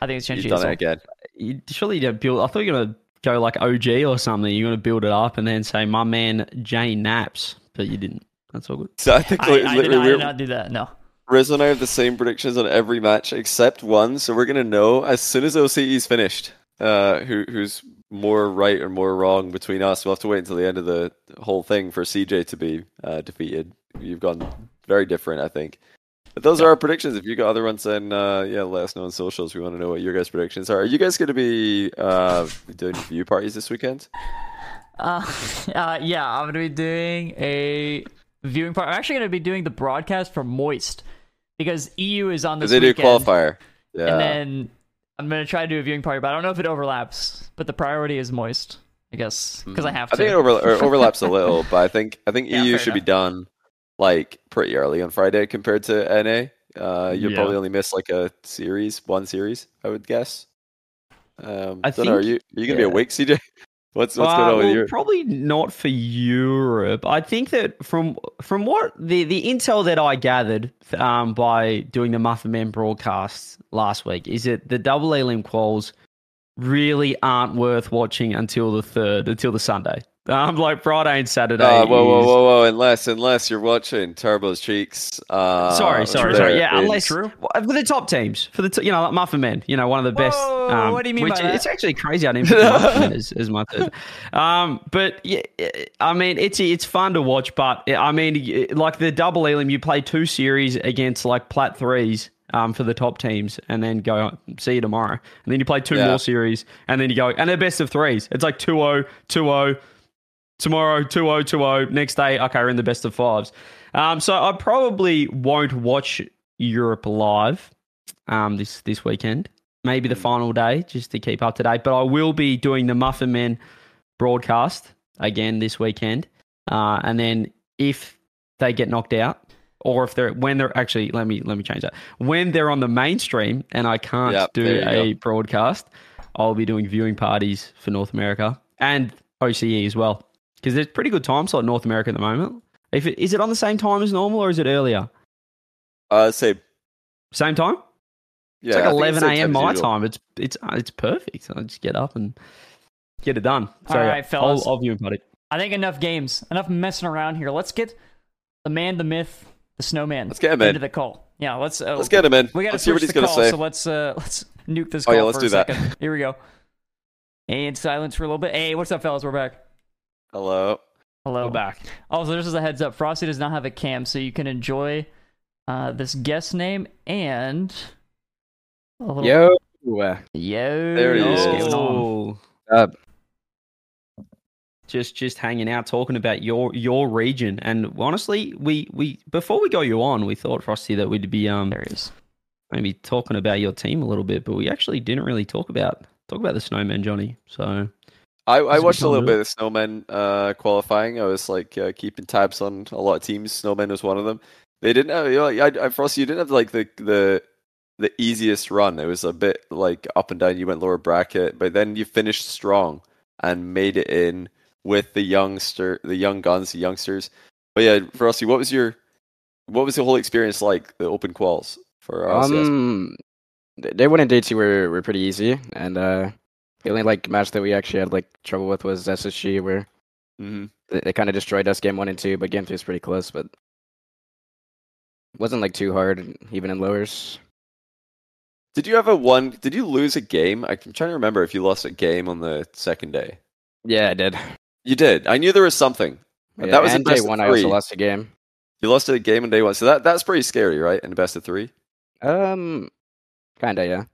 Speaker 1: I think it's Gen G.
Speaker 2: You've
Speaker 1: as
Speaker 2: done
Speaker 1: well.
Speaker 2: it again.
Speaker 3: You, surely you don't build. I thought you were gonna go like OG or something. You're gonna build it up and then say my man JKnaps, but you didn't. That's all good.
Speaker 2: So I think
Speaker 1: I, I, did not, I did not do that. No.
Speaker 2: Riz and I have the same predictions on every match except one, so we're gonna know as soon as OCE's finished. Uh, who who's more right or more wrong between us? We'll have to wait until the end of the whole thing for CJ to be uh, defeated. You've gone very different, I think. But those are our predictions. If you got other ones, then uh, yeah, let us know on socials. We want to know what your guys' predictions are. Are you guys going to be uh, doing view parties this weekend?
Speaker 1: Uh, [LAUGHS] uh, yeah, I'm gonna be doing a viewing party. I'm actually gonna be doing the broadcast for Moist because EU is on this
Speaker 2: they do qualifier. Yeah.
Speaker 1: and then I'm gonna try to do a viewing party, but I don't know if it overlaps. But the priority is Moist, I guess, because I have to.
Speaker 2: I think it over, or overlaps a little, but I think I think [LAUGHS]
Speaker 1: Yeah,
Speaker 2: EU should be done like pretty early on Friday compared to NA. Uh, you'll
Speaker 3: Yeah.
Speaker 2: probably only miss like a series, one series, I would guess. Um,
Speaker 3: I
Speaker 2: don't know, are you are you gonna be
Speaker 3: yeah.
Speaker 2: awake, CJ? [LAUGHS] What's what's
Speaker 3: Uh,
Speaker 2: going on with you?
Speaker 3: Probably not for Europe. I think that from from what the, the intel that I gathered um, by doing the Muffin Man broadcast last week is that the double elim quals really aren't worth watching until the third, until the Sunday. Um, like Friday and Saturday.
Speaker 2: Uh, whoa, whoa,
Speaker 3: is-
Speaker 2: whoa, whoa! Unless, unless you're watching Turbo's cheeks. Uh,
Speaker 3: Sorry, sorry, sorry. Yeah,
Speaker 2: is-
Speaker 3: unless
Speaker 1: True.
Speaker 3: well, for the top teams, for the t- you know like Muffin Men, you know one of the best.
Speaker 1: Whoa,
Speaker 3: um,
Speaker 1: what do you mean
Speaker 3: which
Speaker 1: by that?
Speaker 3: It's actually crazy. I didn't pick [LAUGHS] Muffin Men as, as my third. Um, but yeah, I mean it's it's fun to watch, but I mean like the double elim, you play two series against like plat threes. Um, for the top teams, and then go see you tomorrow. And then you play two
Speaker 2: Yeah.
Speaker 3: more series, and then you go, and they're best of threes. It's like 2 0, 2 0, tomorrow 2-0 2-0 next day okay we're in the best of fives. Um, so i probably won't watch europe live um, this this weekend. Maybe the final day just to keep up to date. But i will be doing the muffin men broadcast again this weekend. Uh, and then if they get knocked out, or if they're when they're actually let me let me change that. When they're on the mainstream and I can't
Speaker 2: Yep,
Speaker 3: do a broadcast, I'll be doing viewing parties for North America and OCE as well because there's pretty good time slot in North America at the moment. If it, is it on the same time as normal or is it earlier?
Speaker 2: Uh, say
Speaker 3: Same time?
Speaker 2: yeah,
Speaker 3: it's like
Speaker 2: think
Speaker 3: 11
Speaker 2: same
Speaker 3: a.m.
Speaker 2: as
Speaker 3: my
Speaker 2: usual.
Speaker 3: time. It's it's uh, it's perfect. I just get up and get it done. So
Speaker 1: All
Speaker 3: yeah,
Speaker 1: right, fellas.
Speaker 3: I'll, I'll view party.
Speaker 1: I think enough games, enough messing around here. Let's get the man, the myth, the snowman.
Speaker 2: Let's get him
Speaker 1: into
Speaker 2: in.
Speaker 1: the call. Yeah, let's. Uh,
Speaker 2: Let's get him in.
Speaker 1: We got to
Speaker 2: Let's hear what he's gonna say.
Speaker 1: so let's uh let's nuke this
Speaker 2: Oh,
Speaker 1: call
Speaker 2: yeah, let's
Speaker 1: for
Speaker 2: do that.
Speaker 1: second. Here we go. And silence for a little bit. Hey, what's up, fellas? We're back.
Speaker 2: Hello.
Speaker 1: Hello.
Speaker 3: We're back.
Speaker 1: Also, this is a heads up, Frosty does not have a cam, so you can enjoy uh, this guest name and a little
Speaker 5: Yo,
Speaker 1: yo.
Speaker 2: There he is.
Speaker 1: going?
Speaker 3: Oh,
Speaker 5: up?
Speaker 3: just just hanging out, talking about your your region. And honestly, we we before we got you on, we thought Frosty that we'd be um
Speaker 1: There he is.
Speaker 3: maybe talking about your team a little bit, but we actually didn't really talk about talk about the snowman, Johnny. So
Speaker 2: I, I
Speaker 3: It's a good
Speaker 2: watched a little bit of Snowmen uh, qualifying. I was like uh, keeping tabs on a lot of teams. Snowmen was one of them. They didn't have, you know, I, I, Frosty, you didn't have like the the the easiest run. It was a bit like up and down. You went lower bracket, but then you finished strong and made it in with the youngster, the young guns, the youngsters. But yeah, Frosty, what was your what was the whole experience like? The open quals for RLCS?
Speaker 5: Um, th- day one and day two were, were pretty easy, and uh, the only like match that we actually had like trouble with was SSG, where
Speaker 2: Mhm.
Speaker 5: they, they kind of destroyed us game one and two, but game three was pretty close, but wasn't like too hard even in lowers.
Speaker 2: Did you have a one? Did you lose a game? I'm trying to remember if you lost a game on the second day.
Speaker 5: Yeah, I did.
Speaker 2: You did. I knew there was something.
Speaker 5: Yeah,
Speaker 2: that was
Speaker 5: in day one. I also lost a game.
Speaker 2: You lost a game on day one, so that that's pretty scary, right? In the best of three,
Speaker 5: Um, kinda, yeah.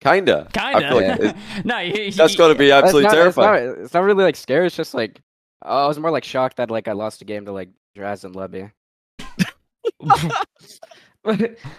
Speaker 2: Kinda.
Speaker 1: Kind
Speaker 2: I feel like
Speaker 1: of.
Speaker 2: it- [LAUGHS]
Speaker 1: no, he,
Speaker 2: that's
Speaker 1: he-
Speaker 2: got to be
Speaker 5: It's
Speaker 2: absolutely
Speaker 5: not, it's
Speaker 2: terrifying.
Speaker 5: not, it's not really like scary. It's just like I was more like shocked that like I lost a game to like Draz and Lubby. [LAUGHS]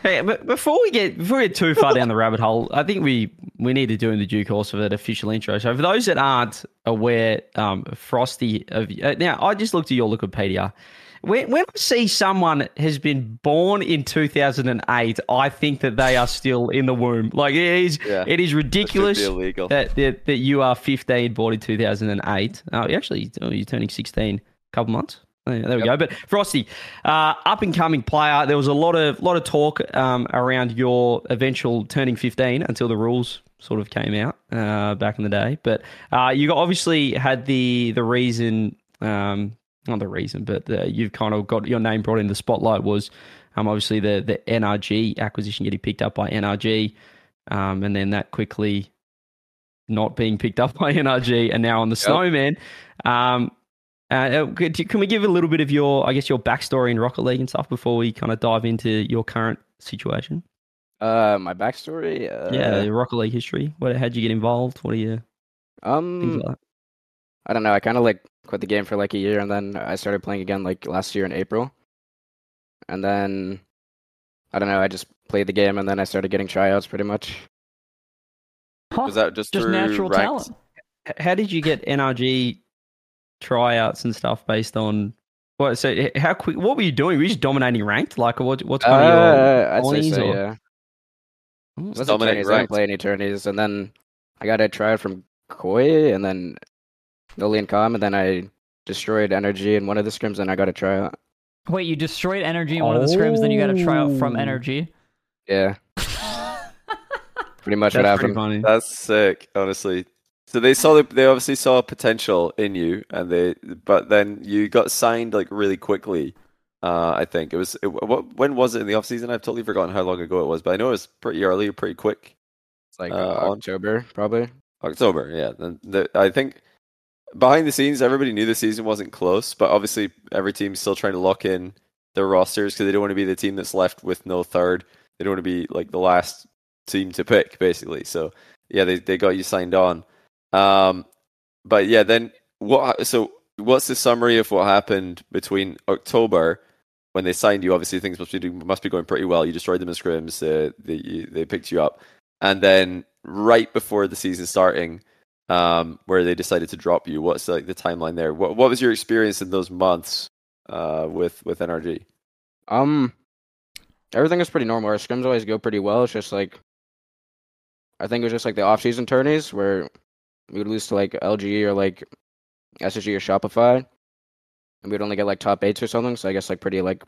Speaker 3: hey, but before we get before we get too far down the rabbit hole, I think we we need to do in the due course of an official intro. So for those that aren't aware, um, Frosty of uh, now, I just looked at your Wikipedia. When, when I see someone has been born in 2008, I think that they are still in the womb. Like it is,
Speaker 2: Yeah.
Speaker 3: it is ridiculous that, that that you are 15, born in 2008. Oh, actually, oh, you're turning 16, a couple months. Yeah, there we go. But Frosty, uh, up and coming player. There was a lot of lot of talk um, around your eventual turning 15 until the rules sort of came out uh, back in the day. But uh, you obviously had the the reason, um, not the reason, but uh, you've kind of got your name brought in the spotlight was um, obviously the the NRG acquisition getting picked up by NRG, um, and then that quickly not being picked up [LAUGHS] by NRG, and now on the Snowman. Um, uh, can we give a little bit of your, I guess, your backstory in Rocket League and stuff before we kind of dive into your current situation?
Speaker 5: Uh, my backstory. Uh,
Speaker 3: yeah, your Rocket League history. What, how'd you get involved? What are you
Speaker 5: Um,
Speaker 3: like?
Speaker 5: I don't know. I kind of like quit the game for like a year, and then I started playing again like last year in April. And then I don't know. I just played the game, and then I started getting tryouts pretty much.
Speaker 1: Huh,
Speaker 2: Was that just
Speaker 1: just natural
Speaker 2: ranked?
Speaker 1: talent.
Speaker 3: How did you get NRG tryouts and stuff based on? What so? How quick? What were you doing? Were you just dominating ranked? Like, what? What's kind of your?
Speaker 5: Uh, I'd say so.
Speaker 3: or-
Speaker 5: Yeah. Wasn't
Speaker 2: dominating
Speaker 5: tourneys, I didn't
Speaker 2: ranked.
Speaker 5: play any tourneys, and then I got a tryout from Koi, and then Noli and Com, and then I destroyed NRG in one of the scrims, and I got a tryout.
Speaker 1: Wait, you destroyed NRG in one of the scrims, then you got a tryout from
Speaker 3: Oh.
Speaker 1: NRG.
Speaker 5: Yeah, pretty much what
Speaker 3: That's pretty
Speaker 5: happened.
Speaker 3: funny.
Speaker 2: That's sick, honestly. So they saw the, they obviously saw potential in you, and they but then you got signed like really quickly. Uh, I think it was it, what when was it in the off season? I've totally forgotten how long ago it was, but I know it was pretty early, pretty quick.
Speaker 5: It's like
Speaker 2: Uh, on-
Speaker 5: October, probably.
Speaker 2: October, yeah. And the, I think behind the scenes, everybody knew the season wasn't close, but obviously every team's still trying to lock in their rosters because they don't want to be the team that's left with no third. They don't want to be like the last team to pick, basically. So yeah, they they got you signed on. Um, but yeah, then what? So what's the summary of what happened between October? When they signed you, obviously things must be doing, must be going pretty well. You destroyed them in scrims. Uh, they they picked you up, and then right before the season starting, um, where they decided to drop you. What's like the timeline there? What what was your experience in those months uh, with with NRG?
Speaker 5: Um, everything was pretty normal. Our scrims always go pretty well. It's just like, I think it was just like the off-season tourneys where we would lose to like LG or like SSG or Shopify, and we'd only get like top eights or something. So I guess like pretty like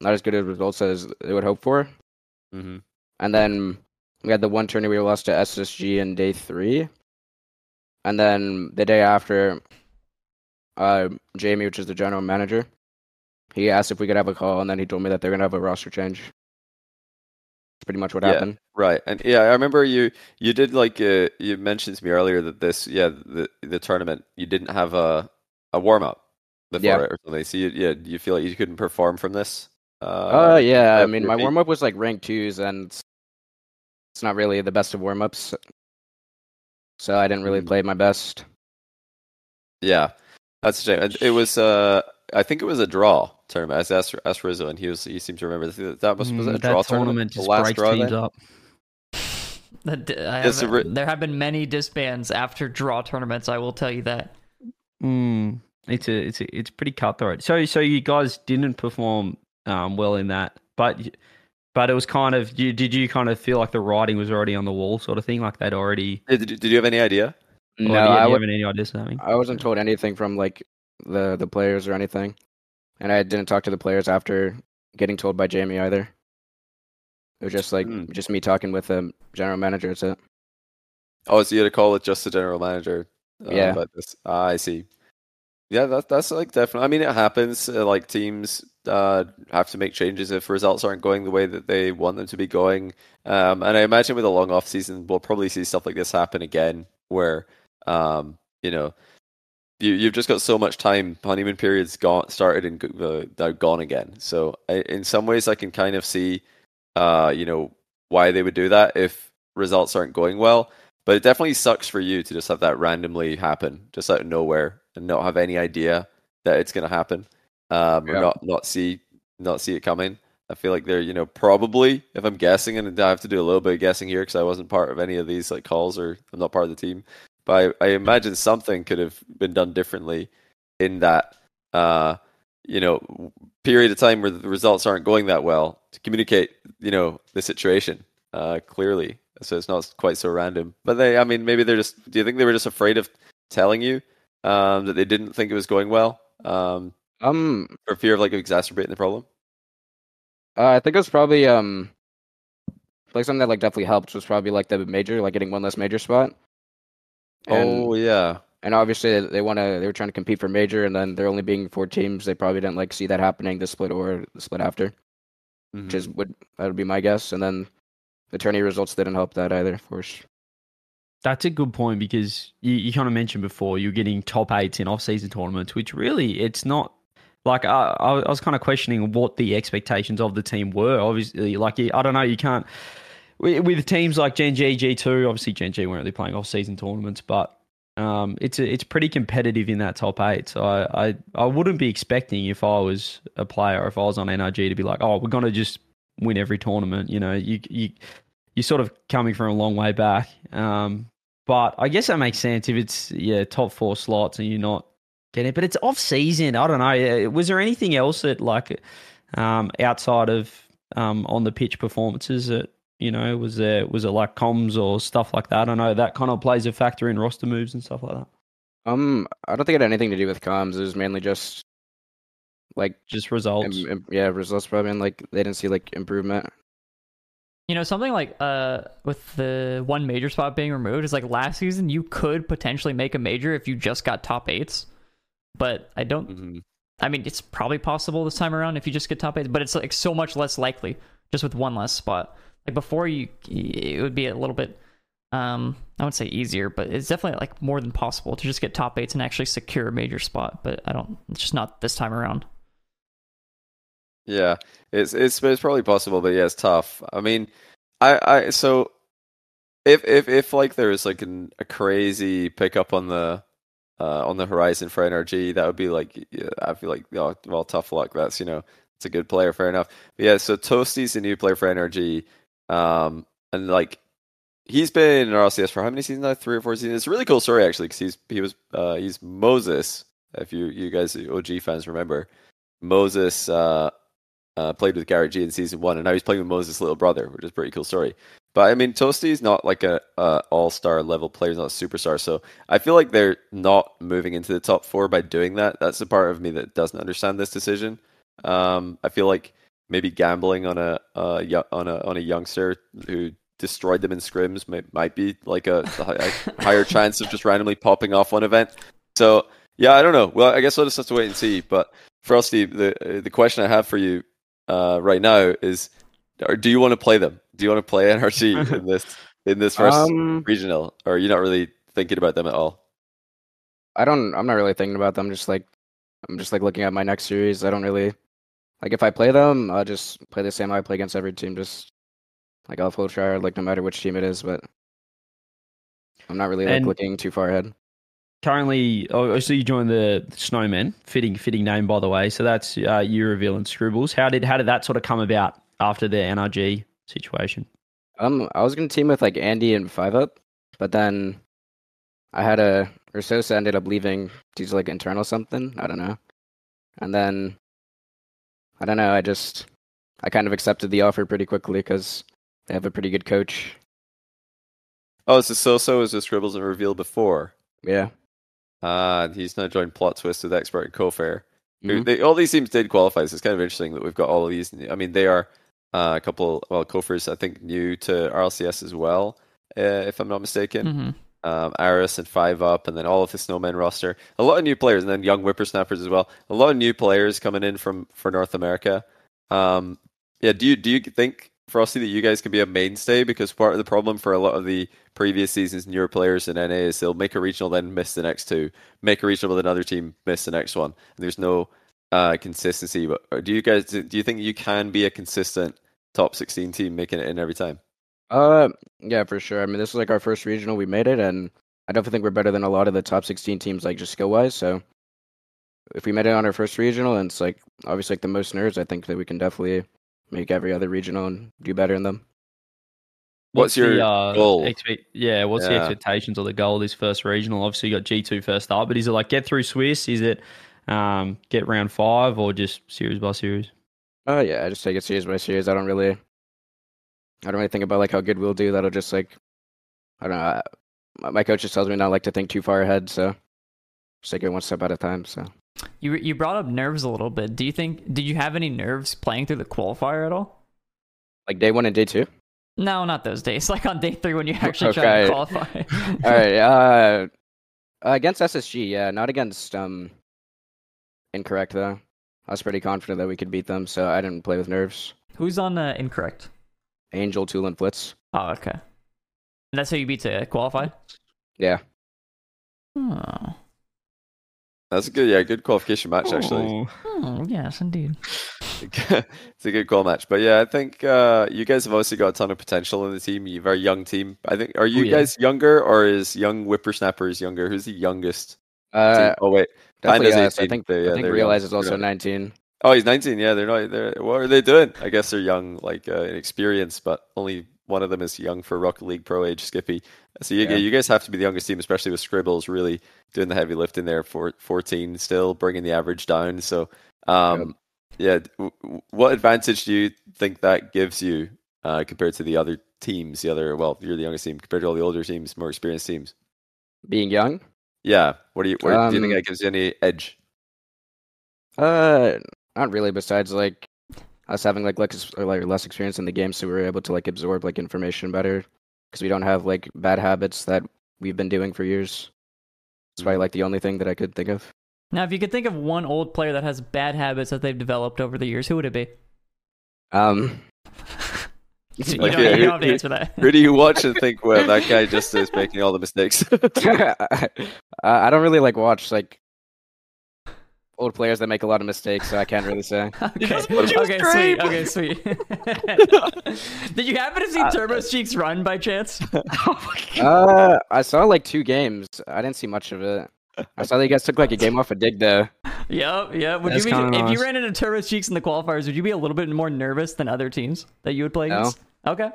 Speaker 5: not as good of results as they would hope for.
Speaker 2: Mm-hmm.
Speaker 5: And then we had the one tourney we lost to SSG in day three, and then the day after, uh, Jamie, which is the general manager, he asked if we could have a call, and then he told me that they're gonna have a roster change. That's pretty much what
Speaker 2: Yeah.
Speaker 5: happened.
Speaker 2: Right, and yeah, I remember you you did like uh, you mentioned to me earlier that this yeah the the tournament you didn't have a a warm up before
Speaker 5: Yeah.
Speaker 2: it or something. So you, yeah, you feel like you couldn't perform from this.
Speaker 5: Uh, yeah. I
Speaker 2: uh,
Speaker 5: mean, my warm up was like rank twos, and it's not really the best of warm ups. So I didn't really
Speaker 2: Mhm.
Speaker 5: play my best.
Speaker 2: Yeah, that's a shame. It was uh I think it was a draw tournament. as asked, asked Rizzo, and he was he seemed to remember that that was was it
Speaker 3: Mm,
Speaker 2: a draw
Speaker 3: that tournament
Speaker 2: The
Speaker 3: just
Speaker 2: last
Speaker 3: breaks
Speaker 2: draw
Speaker 3: teams up. [LAUGHS]
Speaker 1: That d- I
Speaker 2: Yes,
Speaker 1: haven't-
Speaker 2: it
Speaker 1: there have been many disbands after draw tournaments. I will tell you that.
Speaker 3: Mm, it's a it's a, it's pretty cutthroat. So so you guys didn't perform um, well in that, but y- but it was kind of you. Did you kind of feel like the writing was already on the wall, sort of thing? Like they'd already.
Speaker 2: Did, did did you have any idea?
Speaker 5: No,
Speaker 3: do you,
Speaker 5: I,
Speaker 3: do you
Speaker 5: w-
Speaker 3: have any ideas of something?
Speaker 5: I wasn't told anything from like the the players or anything, and I didn't talk to the players after getting told by Jamie either. It was just like
Speaker 2: Hmm.
Speaker 5: just me talking with the general manager. That's it.
Speaker 2: Oh, so you had to call it just the general manager. Uh,
Speaker 5: Yeah.
Speaker 2: About this. Ah, I see. Yeah, that, that's like definitely. I mean, it happens. Uh, like teams uh, have to make changes if results aren't going the way that they want them to be going. Um, and I imagine with a long off season, we'll probably see stuff like this happen again, where um, you know you you've just got so much time. Honeymoon period's gone, started and uh, now gone again. So I, in some ways, I can kind of see, uh, you know, why they would do that if results aren't going well. But it definitely sucks for you to just have that randomly happen, just out of nowhere, and not have any idea that it's going to happen, um, or
Speaker 5: Yeah.
Speaker 2: not not see not see it coming. I feel like they're, you know, probably if I'm guessing, and I have to do a little bit of guessing here because I wasn't part of any of these like calls or I'm not part of the team. But I, I imagine something could have been done differently in that, uh, you know, period of time where the results aren't going that well to communicate, you know, the situation uh, clearly, so it's not quite so random. But they, I mean, maybe they're just. Do you think they were just afraid of telling you um, that they didn't think it was going well, um,
Speaker 5: Um,
Speaker 2: for fear of like exacerbating the problem?
Speaker 5: uh, I think it was probably um, like something that like definitely helped was probably like the major, like getting one less major spot. And,
Speaker 2: oh yeah,
Speaker 5: and obviously they, want to. They were trying to compete for major, and then there only being four teams, they probably didn't like see that happening. The split or the split after,
Speaker 2: Mhm.
Speaker 5: which is would that would be my guess. And then the tourney results didn't help that either. Of course.
Speaker 3: That's a good point because you, you kind of mentioned before you're getting top eights in off-season tournaments, which really it's not like I, I was kind of questioning what the expectations of the team were. Obviously, like I don't know, you can't with, with teams like Gen G, G two. Obviously, Gen G weren't really playing off-season tournaments, but um, it's a, it's pretty competitive in that top eight. So I, I I wouldn't be expecting if I was a player, if I was on NRG, to be like, oh, we're gonna just win every tournament. You know, you you you're sort of coming from a long way back. Um, but I guess that makes sense if it's yeah top four slots and you're not getting it. But it's off season. I don't know. Was there anything else that like um, outside of um, on the pitch performances that you know was there was it like comms or stuff like that? I don't know that kind of plays a factor in roster moves and stuff like that.
Speaker 5: Um, I don't think it had anything to do with comms. It was mainly just like
Speaker 3: Just results.
Speaker 5: im- im- yeah results probably, and like they didn't see like improvement.
Speaker 1: You know, something like uh with the one major spot being removed is like last season you could potentially make a major if you just got top eights. But I don't
Speaker 2: Mhm.
Speaker 1: I mean it's probably possible this time around if you just get top eights, but it's like so much less likely just with one less spot. Like before you it would be a little bit um I would say easier, but it's definitely like more than possible to just get top eights and actually secure a major spot, but I don't it's just not this time around.
Speaker 2: Yeah, it's it's it's probably possible, but yeah, it's tough. I mean, I I so if if if like there is like an, a crazy pickup on the uh on the horizon for NRG, that would be like I feel like oh, well, tough luck. That's you know, it's a good player, fair enough. But yeah, so Toasty's a new player for NRG, um, and like he's been in RLCS for how many seasons now? Three or four seasons. It's a really cool story actually because he's he was uh, he's Moses. If you you guys OG fans remember, Moses uh, uh, played with Garrett G in season one, and now he's playing with Moses' little brother, which is a pretty cool story. But I mean, Toasty is not like a, a all star level player, he's not a superstar. So I feel like they're not moving into the top four by doing that. That's the part of me that doesn't understand this decision. Um, I feel like maybe gambling on a uh, on a on a youngster who destroyed them in scrims might, might be like a, a higher [LAUGHS] chance of just randomly popping off one event. So yeah, I don't know. Well, I guess we'll just have to wait and see. But Frosty, the the question I have for you uh, right now is, or do you want to play them? Do you want to play NRG [LAUGHS] in this in this first um, regional, or are you not really thinking about them at all?
Speaker 5: I don't. I'm not really thinking about them. Just like I'm just like looking at my next series. I don't really like if I play them. I'll just play the same I play against every team. Just like I'll full try like no matter which team it is. But I'm not really like and looking too far ahead.
Speaker 3: Currently, oh, so you joined the Snowmen. Fitting, fitting name by the way. So that's uh, Euroville and Scribbles. How did how did that sort of come about after the NRG situation?
Speaker 5: Um, I was gonna team with like Andy and Five Up, but then I had a Ursosa ended up leaving due to like internal something. I don't know, and then I don't know. I just I kind of accepted the offer pretty quickly because they have a pretty good coach.
Speaker 2: Oh, so Soso was with Scribbles and Reveal before.
Speaker 5: Yeah.
Speaker 2: Uh, he's now joined Plot Twist with Expert and Kofair. Mm-hmm. They, all these teams did qualify, so it's kind of interesting that we've got all of these. I mean, they are uh, a couple. Well, Kofair's I think new to RLCS as well, uh, if I'm not mistaken. Mm-hmm. Um, Aris and Five Up, and then all of the Snowmen roster. A lot of new players, and then young whippersnappers as well. A lot of new players coming in from for North America. Um, yeah, do you do you think Frosty that you guys can be a mainstay? Because part of the problem for a lot of the previous seasons newer players in NA is they'll make a regional, then miss the next two, make a regional with another team, miss the next one. And there's no uh, consistency. But uh, do you guys do you think you can be a consistent top 16 team making it in every time?
Speaker 5: Uh, yeah, for sure. I mean, this is like our first regional. We made it, and I definitely think we're better than a lot of the top 16 teams, like just skill wise. So if we made it on our first regional, and it's like obviously like the most nerds, I think that we can definitely make every other regional and do better in them.
Speaker 2: What's, what's your the, uh, goal?
Speaker 3: Expect, yeah, what's yeah. the expectations or the goal of this first regional? Obviously, you got G two first up, but is it like get through Swiss? Is it um, get round five or just series by series?
Speaker 5: Oh uh, yeah, I just take it series by series. I don't really, I don't really think about like how good we'll do. That'll just like, I don't know. I, my coach just tells me not like to think too far ahead, so just take it one step at a time. So
Speaker 1: you you brought up nerves a little bit. Do you think did you have any nerves playing through the qualifier at all?
Speaker 5: Like day one and day two?
Speaker 1: No, not those days. [LAUGHS] Like on day three when you actually okay. try to qualify. [LAUGHS]
Speaker 5: all right. Uh, against SSG, yeah, not against um. Incorrect though. I was pretty confident that we could beat them, so I didn't play with nerves.
Speaker 1: Who's on uh, incorrect?
Speaker 5: Angel, Tool, and Flitz.
Speaker 1: Oh, okay. And that's how you beat to qualify.
Speaker 5: Yeah.
Speaker 1: Oh.
Speaker 2: That's a good, yeah, good qualification match actually.
Speaker 1: Oh, yes, indeed. [LAUGHS]
Speaker 2: it's a good call match, but yeah, I think uh, you guys have obviously got a ton of potential in the team. You're a very young team. I think. Are you oh, yeah. guys younger, or is young whippersnappers younger? Who's the youngest?
Speaker 5: Uh,
Speaker 2: oh wait,
Speaker 5: definitely us. I think. yeah, I think Realize is also 19.
Speaker 2: Oh, he's 19. Yeah, they're not. They're, what are they doing? I guess they're young, like uh, inexperienced, but only one of them is young for Rocket League Pro age, Skippy. So you, yeah. you guys have to be the youngest team, especially with Scribbles really doing the heavy lifting there for 14, still bringing the average down. So, um, yeah, what advantage do you think that gives you uh, compared to the other teams? The other, well, you're the youngest team compared to all the older teams, more experienced teams.
Speaker 5: Being young.
Speaker 2: Yeah. What do you? What, um, do you think um, that gives you any edge?
Speaker 5: Uh, not really. Besides, like us having like less or like less experience in the game, so we were able to like absorb like information better because we don't have like bad habits that we've been doing for years. It's probably like the only thing that I could think of.
Speaker 1: Now, if you could think of one old player that has bad habits that they've developed over the years, who would it be?
Speaker 5: Um. [LAUGHS]
Speaker 1: you, don't, you don't have to answer that.
Speaker 2: Who do you watch and think, well, that guy just is making all the mistakes? [LAUGHS]
Speaker 5: I don't really like watch like old players that make a lot of mistakes, so I can't really say. [LAUGHS]
Speaker 1: okay, okay, sweet. Okay, [LAUGHS] sweet. [LAUGHS] Did you happen to see uh, Turbo Cheeks run by chance?
Speaker 5: uh, I saw like two games. I didn't see much of it. I saw that you guys took like a game off a dig though.
Speaker 1: Yep, yeah. Would That's you be, if you ran into Turbo Cheeks in the qualifiers? Would you be a little bit more nervous than other teams that you would play against?
Speaker 5: No.
Speaker 1: Okay.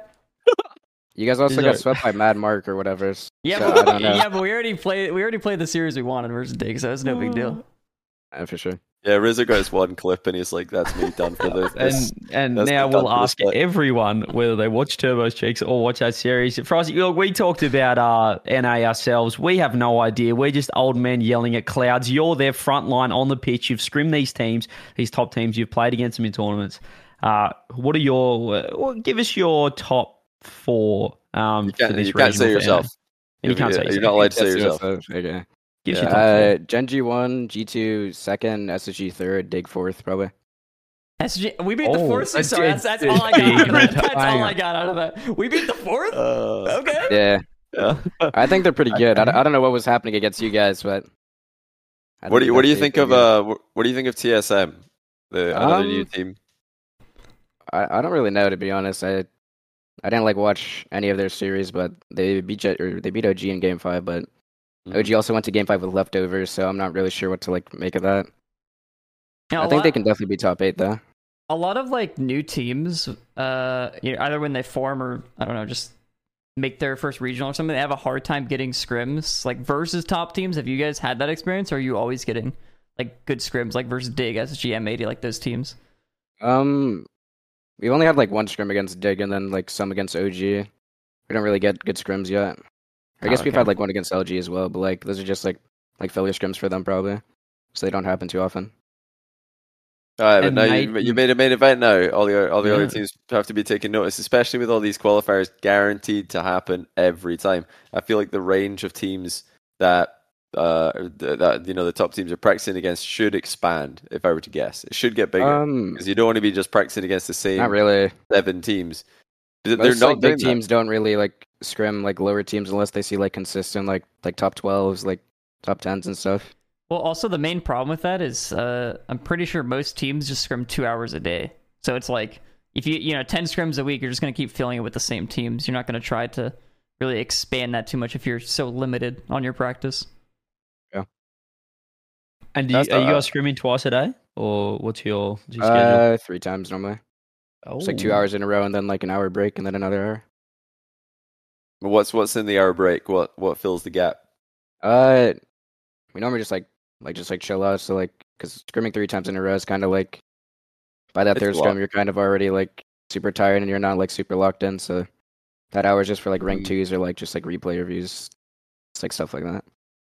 Speaker 5: You guys also
Speaker 3: Is
Speaker 5: got
Speaker 3: there-
Speaker 5: swept by Mad Mark or whatever. s-
Speaker 1: Yeah,
Speaker 5: so
Speaker 1: but,
Speaker 5: I don't know.
Speaker 1: yeah, but we already played. We already played the series we wanted versus Dig, so it's no big deal.
Speaker 5: Yeah, for sure.
Speaker 2: Yeah, Rizzo got his one clip and he's like, "That's me done for [LAUGHS] this."
Speaker 3: And and
Speaker 2: that's
Speaker 3: now we'll
Speaker 2: done for the
Speaker 3: ask everyone whether they watch Turbo's Cheeks or watch that series. Frosty, look, we talked about uh, NA ourselves. We have no idea. We're just old men yelling at clouds. You're their front line on the pitch. You've scrimmed these teams, these top teams. You've played against them in tournaments. Uh, what are your? Uh, well, give us your top four. Um,
Speaker 2: you
Speaker 3: for
Speaker 2: can't,
Speaker 3: this
Speaker 2: you can't say yourself.
Speaker 3: And you can't say
Speaker 2: You're
Speaker 3: yourself.
Speaker 2: not allowed to say yourself.
Speaker 5: Okay.
Speaker 3: Give us your
Speaker 5: Yeah,
Speaker 3: top
Speaker 5: uh, Gen G one, G two second, SSG third, Dig fourth, probably.
Speaker 1: SG, we beat the
Speaker 3: Oh,
Speaker 1: fourth.
Speaker 3: so
Speaker 1: Sorry, that's, that's all I got. Out of that. That's all I got out of that. We beat the fourth.
Speaker 2: Uh,
Speaker 1: Okay.
Speaker 5: Yeah,
Speaker 2: yeah.
Speaker 5: I think they're pretty good. I, don't- [LAUGHS] I don't know what was happening against you guys, but. I
Speaker 2: What do you What do you think of uh What do you think of TSM, the another new
Speaker 5: Um,
Speaker 2: team?
Speaker 5: I, I don't really know to be honest. I I didn't like watch any of their series, but they beat Jet, or they beat OG in Game Five. But
Speaker 2: Mm-hmm.
Speaker 5: OG also went to Game Five with leftovers, so I'm not really sure what to like make of that.
Speaker 1: Now,
Speaker 5: I think they can definitely be top eight though.
Speaker 1: a lot of like new teams, uh, you know, either when they form or I don't know, just make their first regional or something, they have a hard time getting scrims like versus top teams. Have you guys had that experience, or are you always getting like good scrims like versus Dig, SG, M80, like those teams?
Speaker 5: Um, we only had like one scrim against Dig, and then like some against OG. We don't really get good scrims yet. I
Speaker 1: Oh,
Speaker 5: guess we've had like one against LG as well, but like those are just like like filler scrims for them probably, so they don't happen too often.
Speaker 2: All right, but
Speaker 3: And
Speaker 2: now you, you made a main event now. All the all the other teams have to be taking notice, especially with all these qualifiers guaranteed to happen every time. I feel like the range of teams that uh that you know the top teams are practicing against should expand. If I were to guess, it should get bigger
Speaker 5: Um,
Speaker 2: because you don't want to be just practicing against the same
Speaker 5: not really.
Speaker 2: seven teams. They're
Speaker 5: Most
Speaker 2: not
Speaker 5: like big
Speaker 2: doing that.
Speaker 5: teams don't really like scrim like lower teams unless they see like consistent like like top twelves, like top tens and stuff.
Speaker 1: Well, also the main problem with that is uh, I'm pretty sure most teams just scrim two hours a day. So it's like if you you know ten scrims a week, you're just gonna keep filling it with the same teams. You're not gonna try to really expand that too much if you're so limited on your practice. Yeah.
Speaker 3: And do you, are you
Speaker 2: not-
Speaker 3: guys scrimming twice a day, or what's your, what's your schedule?
Speaker 5: Uh, three times normally. It's like two hours in a row, and then like an hour break, and then another hour.
Speaker 2: What's what's in the hour break? What what fills the gap?
Speaker 5: Uh, we normally just like like just like chill out. So like, because scrimming three times in a row is kind of like by that
Speaker 2: It's
Speaker 5: third scrim, you're kind of already like super tired, and you're not like super locked in. So that hour is just for like rank
Speaker 2: Mm.
Speaker 5: twos or like just like replay reviews, it's like stuff like that.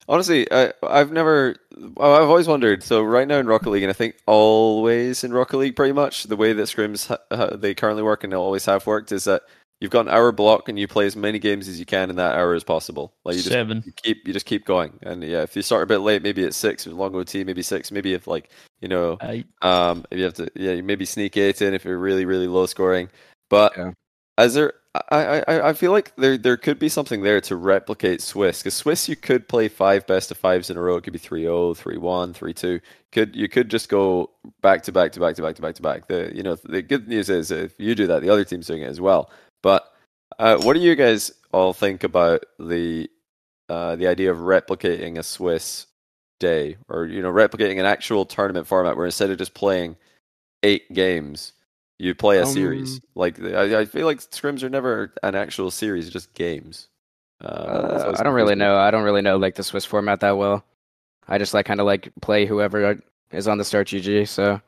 Speaker 2: Honestly, I, I've never, I've always wondered. So right now in Rocket League, and I think always in Rocket League, pretty much the way that scrims ha- ha- they currently work and they always have worked is that you've got an hour block and you play as many games as you can in that hour as possible. Like you just
Speaker 3: Seven.
Speaker 2: you keep you just keep going. And yeah, if you start a bit late, maybe at six, with long OT, maybe six, maybe if like you know,
Speaker 3: Eight.
Speaker 2: um, if you have to, yeah, you maybe sneak eight in if you're really really low scoring. But
Speaker 5: Yeah.
Speaker 2: as there, I, I, I feel like there there could be something there to replicate Swiss because Swiss you could play five best of fives in a row. It could be 3-0, 3-1, 3-2. Could you could just go back to back to back to back to back to back. The you know the good news is if you do that, the other team's doing it as well. But uh, what do you guys all think about the uh, the idea of replicating a Swiss day or you know replicating an actual tournament format where instead of just playing eight games you play a series
Speaker 5: Um,
Speaker 2: like I, I feel like scrims are never an actual series just games uh,
Speaker 5: Uh,
Speaker 2: always
Speaker 5: I don't really know. I don't really know like the Swiss format that well. I just like kind of like play whoever is on the start GG. So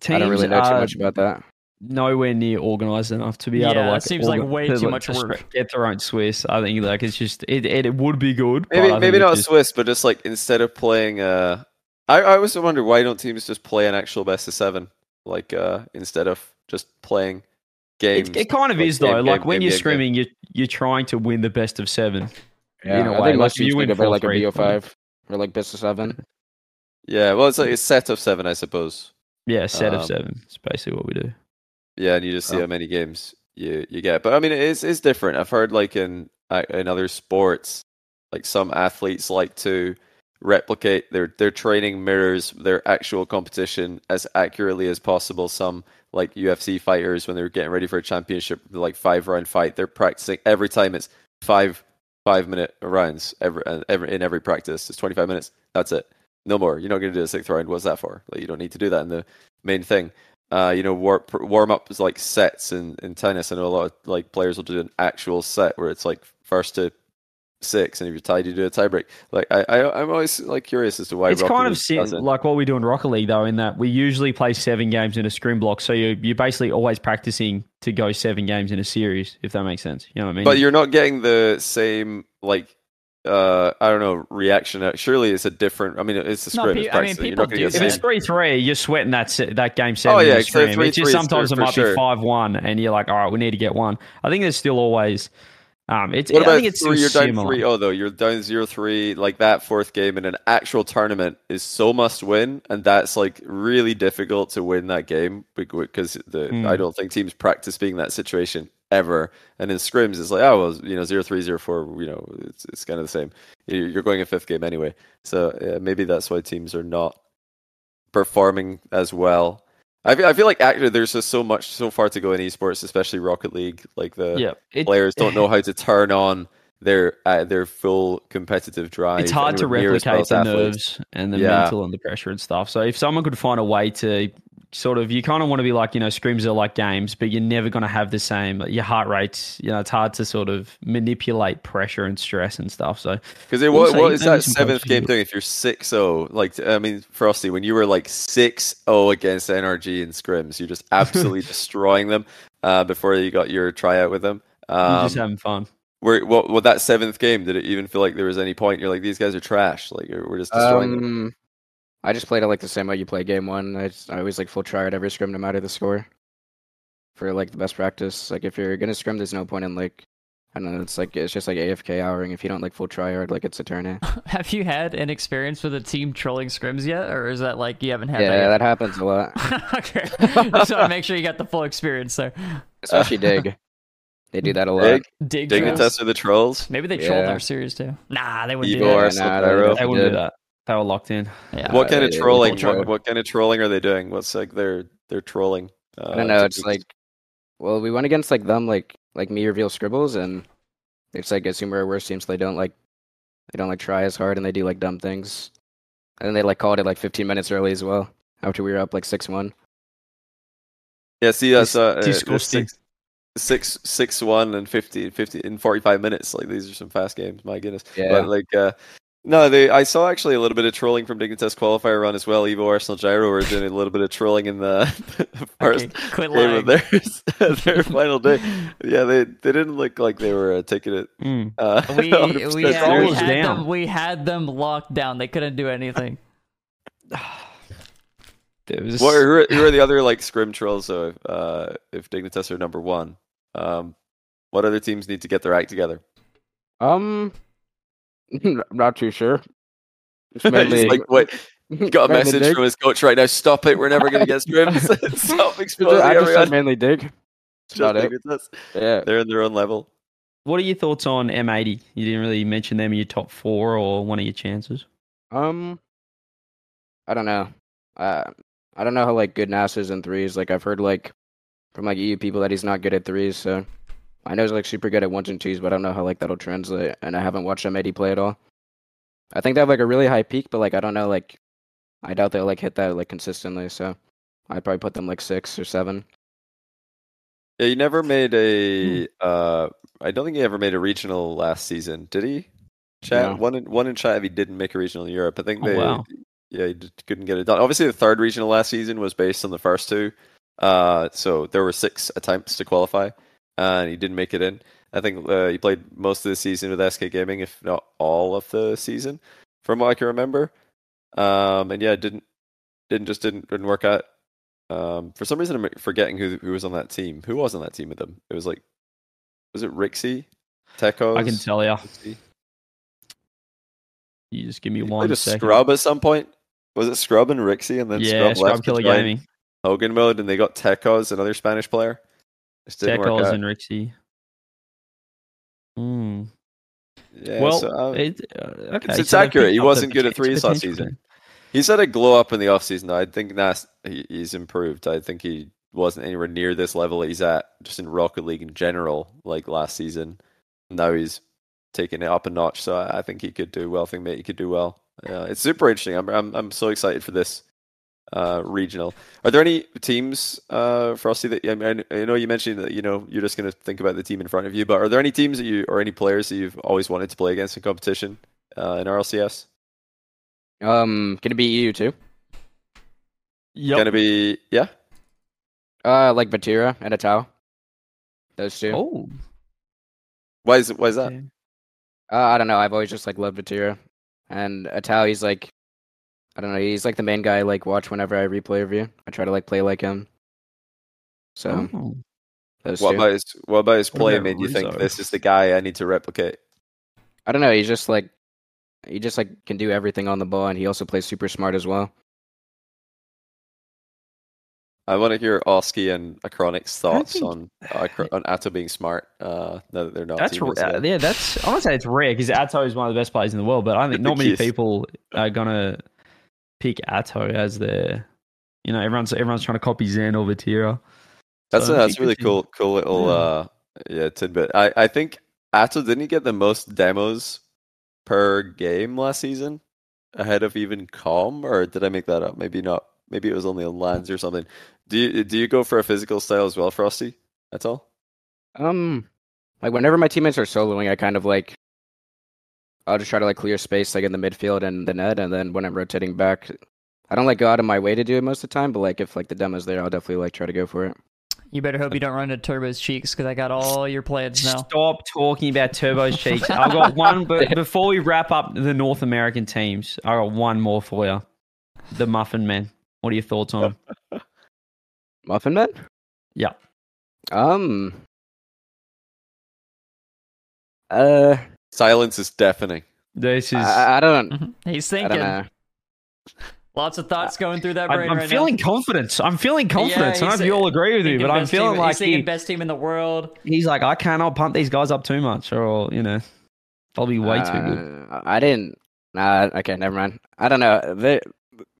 Speaker 3: Teams
Speaker 5: I don't really know too much about that.
Speaker 3: nowhere near organized enough to be able
Speaker 1: Yeah,
Speaker 3: to
Speaker 1: it
Speaker 3: like.
Speaker 1: seems like way
Speaker 3: to,
Speaker 1: too
Speaker 3: like,
Speaker 1: much
Speaker 3: just
Speaker 1: work.
Speaker 3: Get their own Swiss. I think like it's just it. It, it would be good.
Speaker 2: maybe
Speaker 3: I
Speaker 2: maybe not
Speaker 3: just-
Speaker 2: Swiss but just like instead of playing uh I, I always wonder why don't teams just play an actual best of seven like uh instead of just playing games
Speaker 3: It, it kind of
Speaker 2: like
Speaker 3: is
Speaker 2: game,
Speaker 3: though. like
Speaker 2: game,
Speaker 3: when
Speaker 2: game,
Speaker 3: you're
Speaker 2: game, game.
Speaker 3: screaming, you're you're trying to win the best of seven.
Speaker 5: Yeah,
Speaker 3: in a
Speaker 5: I
Speaker 3: way,
Speaker 5: think
Speaker 3: like, you
Speaker 5: teams
Speaker 3: win
Speaker 5: think of it like a
Speaker 3: 4-3,
Speaker 5: BO5 or like best of seven.
Speaker 2: yeah well it's like a set of seven I suppose
Speaker 3: Yeah, set
Speaker 2: Um,
Speaker 3: of seven. It's basically what we do.
Speaker 2: Yeah, and you just see
Speaker 5: Oh.
Speaker 2: how many games you you get. But I mean, it is it's different. I've heard like in uh, in other sports, like some athletes like to replicate their their training mirrors their actual competition as accurately as possible. Some like UFC fighters when they're getting ready for a championship, like five round fight, they're practicing every time. It's five five minute rounds every, uh, every in every practice. It's twenty five minutes. That's it. No more. You're not going to do a sixth round. What's that for? Like you don't need to do that in the main thing. uh, you know, war, warm up is like sets in, in tennis. I know a lot of like players will do an actual set where it's like first to six, and if you're tied, you do a tiebreak. Like I, I I'm always like curious as to why
Speaker 3: it's
Speaker 2: Rocket
Speaker 3: kind of sim- like what we do in Rocket League, though, in that we usually play seven games in a scrim block. So you you're basically always practicing to go seven games in a series, if that makes sense. You know what I mean?
Speaker 2: But you're not getting the same like uh I don't know reaction. Uh, Surely it's a different. I mean, it's a
Speaker 1: No,
Speaker 2: script.
Speaker 1: pe- I mean, people do
Speaker 3: if it's three three, you're sweating that that game seven.
Speaker 2: Oh, yeah.
Speaker 3: It's
Speaker 2: 3-3
Speaker 3: just
Speaker 2: is
Speaker 3: sometimes it might
Speaker 2: sure.
Speaker 3: be five one, and you're like, all right, we need to get one. I think there's still always. Um, it's.
Speaker 2: What
Speaker 3: I
Speaker 2: about
Speaker 3: think it's
Speaker 2: three, you're down. 3 0 though? You're down 0 3. Like that fourth game in an actual tournament is so must win, and that's like really difficult to win that game because the
Speaker 3: Hmm.
Speaker 2: I don't think teams practice being in that situation ever. And in scrims, it's like, oh, well, you know, 0 3, 0 4, you know, it's, it's kind of the same. You- You're going a fifth game anyway. So yeah, maybe that's why teams are not performing as well. I feel, I feel like actually there's just so much, so far to go in esports, especially Rocket League. Like the
Speaker 3: Yeah, it-
Speaker 2: players don't know [LAUGHS] how to turn on their uh, their full competitive drive.
Speaker 3: it's hard to
Speaker 2: anywhere near as well
Speaker 3: replicate the
Speaker 2: athletes.
Speaker 3: nerves and the
Speaker 2: Yeah.
Speaker 3: mental and the pressure and stuff. So if someone could find a way to sort of, you kind of want to be like, you know, scrims are like games, but you're never going to have the same. Your heart rates, you know, it's hard to sort of manipulate pressure and stress and stuff. So
Speaker 2: Because what,
Speaker 3: Also,
Speaker 2: what is that seventh game
Speaker 3: do-
Speaker 2: doing? If you're 6-0, like I mean, Frosty, when you were like 6-0 against NRG in scrims, you're just absolutely [LAUGHS] destroying them. Uh, before you got your tryout with them,
Speaker 3: you're
Speaker 2: um,
Speaker 3: just having fun.
Speaker 2: where what, what that seventh game did it even feel like there was any point? You're like, these guys are trash. Like we're just destroying them.
Speaker 5: I just played it like the same way you play game one. I, just, I always like full try at every scrim, no matter the score. For like the best practice, like if you're gonna scrim, there's no point in like I don't know. It's like it's just like AFK houring. If you don't like full try hard, like it's a turn. [LAUGHS]
Speaker 1: Have you had an experience with a team trolling scrims yet, or is that like you haven't had
Speaker 5: Yeah,
Speaker 1: that?
Speaker 5: that happens a lot, [LAUGHS]
Speaker 1: okay, [LAUGHS] just want to make sure you got the full experience there.
Speaker 5: especially Dig. They do that a lot.
Speaker 2: Dig,
Speaker 1: Dig,
Speaker 2: dig and
Speaker 1: trolls?
Speaker 2: test of the trolls.
Speaker 1: Maybe they trolled
Speaker 5: Yeah.
Speaker 1: our series too. Nah, they wouldn't
Speaker 2: Evo
Speaker 1: do that.
Speaker 5: Nah, they
Speaker 3: They wouldn't do that. They were locked in.
Speaker 1: Yeah.
Speaker 2: what kind of
Speaker 5: they- they
Speaker 2: trolling? What, what kind of trolling are they doing? What's like their their trolling? Uh,
Speaker 5: I don't know. It's
Speaker 2: techniques?
Speaker 5: like, well, we went against like them, like like me reveal scribbles, and it's like assume we're a worse team, so they don't like they don't like try as hard, and they do like dumb things, and then they like called it like 15 minutes early as well after we were up like six one.
Speaker 2: Yeah, see, that's uh, uh, six, six, six, one, and 50, 50 in forty-five minutes. Like these are some fast games. My goodness.
Speaker 5: Yeah.
Speaker 2: But like, uh, no, they. I saw actually a little bit of trolling from Dignitas qualifier run as well. Evo Arsenal Gyro were doing a little bit of trolling in the [LAUGHS] first
Speaker 1: Okay, quit
Speaker 2: game of theirs, their [LAUGHS] [LAUGHS] final day. Yeah, they they didn't look like they were uh, taking it.
Speaker 3: Mm.
Speaker 2: Uh,
Speaker 1: We we, had, we had
Speaker 3: down.
Speaker 1: them we had them locked down. They couldn't do anything. [SIGHS]
Speaker 3: Was
Speaker 2: What, who, are, who are the other like scrim trolls? So if, uh, if Dignitas are number one, um, what other teams need to get their act together?
Speaker 5: Um, I'm not too sure. It's
Speaker 2: He's
Speaker 5: mainly-
Speaker 2: like, what? [LAUGHS] Got a message
Speaker 5: Dig.
Speaker 2: from his coach right now. Stop it. We're never going to get [LAUGHS] scrims. [LAUGHS] Stop exposing
Speaker 5: I just said
Speaker 2: everyone.
Speaker 5: mainly dig.
Speaker 2: Just
Speaker 5: about it.
Speaker 2: Dignitas.
Speaker 5: Yeah.
Speaker 2: They're in their own level.
Speaker 3: What are your thoughts on M80? You didn't really mention them in your top four or one of your chances.
Speaker 5: Um, I don't know. Uh, I don't know how like good Nas is in threes. Like I've heard like from like EU people that he's not good at threes. So I know he's like super good at ones and twos, but I don't know how like that'll translate. And I haven't watched M80 play at all. I think they have like a really high peak, but like I don't know. Like I doubt they'll like hit that like consistently. So I'd probably put them like six or seven.
Speaker 2: Yeah, he never made a.
Speaker 5: Hmm.
Speaker 2: Uh, I don't think he ever made a regional last season. Did he? Chat
Speaker 5: No.
Speaker 2: one in one in chat. If he didn't make a regional in Europe, I think
Speaker 3: Oh,
Speaker 2: they.
Speaker 3: wow.
Speaker 2: Yeah, he just couldn't get it done. Obviously, the third regional last season was based on the first two. Uh, so there were six attempts to qualify, and he didn't make it in. I think uh, he played most of the season with SK Gaming, if not all of the season, from what I can remember. Um, and yeah, it didn't didn't just didn't didn't work out. Um, for some reason, I'm forgetting who who was on that team. Who was on that team with them? It was like, was it Rixie, Tecos?
Speaker 3: I can tell you.
Speaker 2: Rixie?
Speaker 3: You just give me
Speaker 2: He
Speaker 3: one
Speaker 2: a
Speaker 3: second.
Speaker 2: Scrub at some point. Was it Scrub and Rixie, and then
Speaker 3: yeah,
Speaker 2: Scrub,
Speaker 3: Scrub
Speaker 2: left
Speaker 3: Killer Gaming.
Speaker 2: Hogan mode, and they got Tecos, another Spanish player. Just didn't work
Speaker 3: Tekos
Speaker 2: out.
Speaker 3: and Rixie. Hmm.
Speaker 2: Yeah,
Speaker 3: well,
Speaker 2: so, um,
Speaker 3: it, uh, okay.
Speaker 2: it's, it's
Speaker 3: so
Speaker 2: accurate. He wasn't good at threes last season. He's had a glow up in the offseason. I think Nas he, he's improved. I think he wasn't anywhere near this level he's at just in Rocket League in general, like last season. Now he's taking it up a notch. So I, I think he could do well. I think mate, he could do well. Uh, it's super interesting. I'm, I'm I'm so excited for this uh, regional. Are there any teams, uh, Frosty, that I, mean, I know you mentioned that you know you're just going to think about the team in front of you, but are there any teams that you or any players that you've always wanted to play against in competition uh, in RLCS?
Speaker 5: Um, can it be EU too?
Speaker 3: Yep.
Speaker 2: Gonna be yeah.
Speaker 5: Uh, like Vatira and Atow. Those two.
Speaker 3: Oh,
Speaker 2: Why is? Why is that?
Speaker 5: Uh, I don't know. I've always just like loved Vatira, and Atow. He's like, I don't know. He's like the main guy. I, like watch whenever I replay review. I try to like play like him. So
Speaker 3: Oh.
Speaker 5: those
Speaker 2: What
Speaker 5: two.
Speaker 2: about his What about his
Speaker 3: What
Speaker 2: play
Speaker 3: about
Speaker 2: made you think
Speaker 3: Rizzo?
Speaker 2: this is the guy I need to replicate?
Speaker 5: I don't know. He's just like, he just like can do everything on the ball, and he also plays super smart as well.
Speaker 2: I want to hear Oski and Acronic's thoughts
Speaker 3: think-
Speaker 2: on Acro- on Atow being smart. Uh, now that they're not.
Speaker 3: That's r- uh, yeah. That's I want to say it's rare because Atow is one of the best players in the world, but I think [LAUGHS] not many people are gonna pick Atow as their. You know, everyone's everyone's trying to copy Zen or Vatira.
Speaker 2: That's
Speaker 3: So
Speaker 2: a,
Speaker 3: I
Speaker 2: that's a really cool cool little
Speaker 3: Yeah.
Speaker 2: uh yeah tidbit. I I think Atow didn't he get the most demos per game last season ahead of even Calm, or did I make that up? Maybe not. Maybe it was only on lands or something. Do you do you go for a physical style as well, Frosty? At all?
Speaker 5: Um, like whenever my teammates are soloing, I kind of like, I'll just try to like clear space like in the midfield and the net, and then when I'm rotating back, I don't like go out of my way to do it most of the time. But like if like the demo's there, I'll definitely like try to go for it.
Speaker 1: You better hope you don't run into Turbo's cheeks because I got all your plans now.
Speaker 3: Stop talking about Turbo's cheeks. I've got [LAUGHS] one, but before we wrap up the North American teams, I got one more for you. The Muffin Man. What are your thoughts on him? [LAUGHS]
Speaker 5: Muffin Man?
Speaker 3: Yeah.
Speaker 5: Um. Uh,
Speaker 2: Silence is deafening.
Speaker 3: This is.
Speaker 5: I, I don't.
Speaker 1: Mhm. He's thinking.
Speaker 5: don't.
Speaker 1: Lots of thoughts going through that
Speaker 3: I'm,
Speaker 1: brain
Speaker 3: I'm
Speaker 1: right
Speaker 3: feeling
Speaker 1: now.
Speaker 3: confidence. I'm feeling confidence. I don't know if you all agree with me, but I'm feeling
Speaker 1: team,
Speaker 3: like
Speaker 1: he's thinking
Speaker 3: he,
Speaker 1: best team in the world.
Speaker 3: he's like, I cannot pump these guys up too much, or you know, I'll be way too good.
Speaker 5: Uh, I didn't. Nah. Okay. Never mind. I don't know. They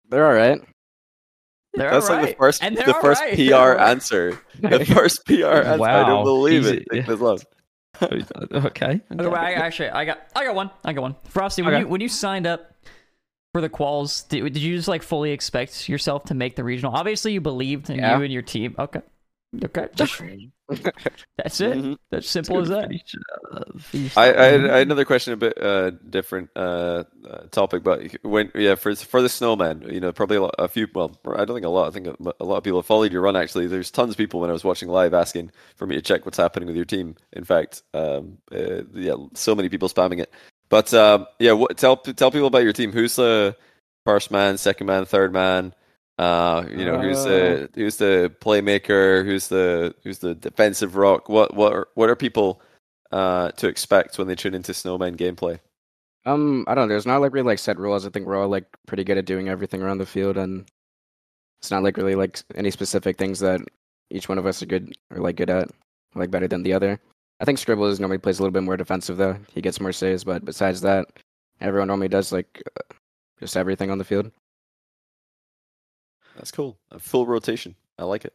Speaker 5: they're all right.
Speaker 1: They're
Speaker 2: That's like the first, the first
Speaker 1: alright. [LAUGHS]
Speaker 2: PR answer. The [LAUGHS] first PR answer. I don't believe
Speaker 3: He's-
Speaker 2: it. Take [LAUGHS]
Speaker 3: okay.
Speaker 1: Okay, I, actually, I got, I got one. I got one. Frosty, when
Speaker 3: Okay.
Speaker 1: you when you signed up for the quals, did, did you just like fully expect yourself to make the regional? Obviously, you believed in
Speaker 5: Yeah.
Speaker 1: you and your team. Okay, okay, just- [LAUGHS] [LAUGHS] that's it.
Speaker 2: Mhm.
Speaker 1: That's simple as that.
Speaker 2: I, I, had, I had another question, a bit uh, different uh, uh, topic, but when yeah, for for the snowman, you know, probably a, lot, a few. Well, I don't think a lot. I think a, a lot of people have followed your run. Actually, there's tons of people when I was watching live asking for me to check what's happening with your team. In fact, um, uh, yeah, so many people spamming it. But um, yeah, what, tell tell people about your team. Who's the first man, second man, third man? Uh, you know, who's the who's the playmaker? Who's the who's the defensive rock? What what are, what are people uh, to expect when they tune into Snowman gameplay?
Speaker 5: Um, I don't know. There's not like really like set rules. I think we're all like pretty good at doing everything around the field, and it's not like really like any specific things that each one of us are good or like good at, like better than the other. I think Scribbles normally plays a little bit more defensive though. He gets more saves, but besides that, everyone normally does like uh, just everything on the field.
Speaker 2: That's cool. A full rotation. I like it.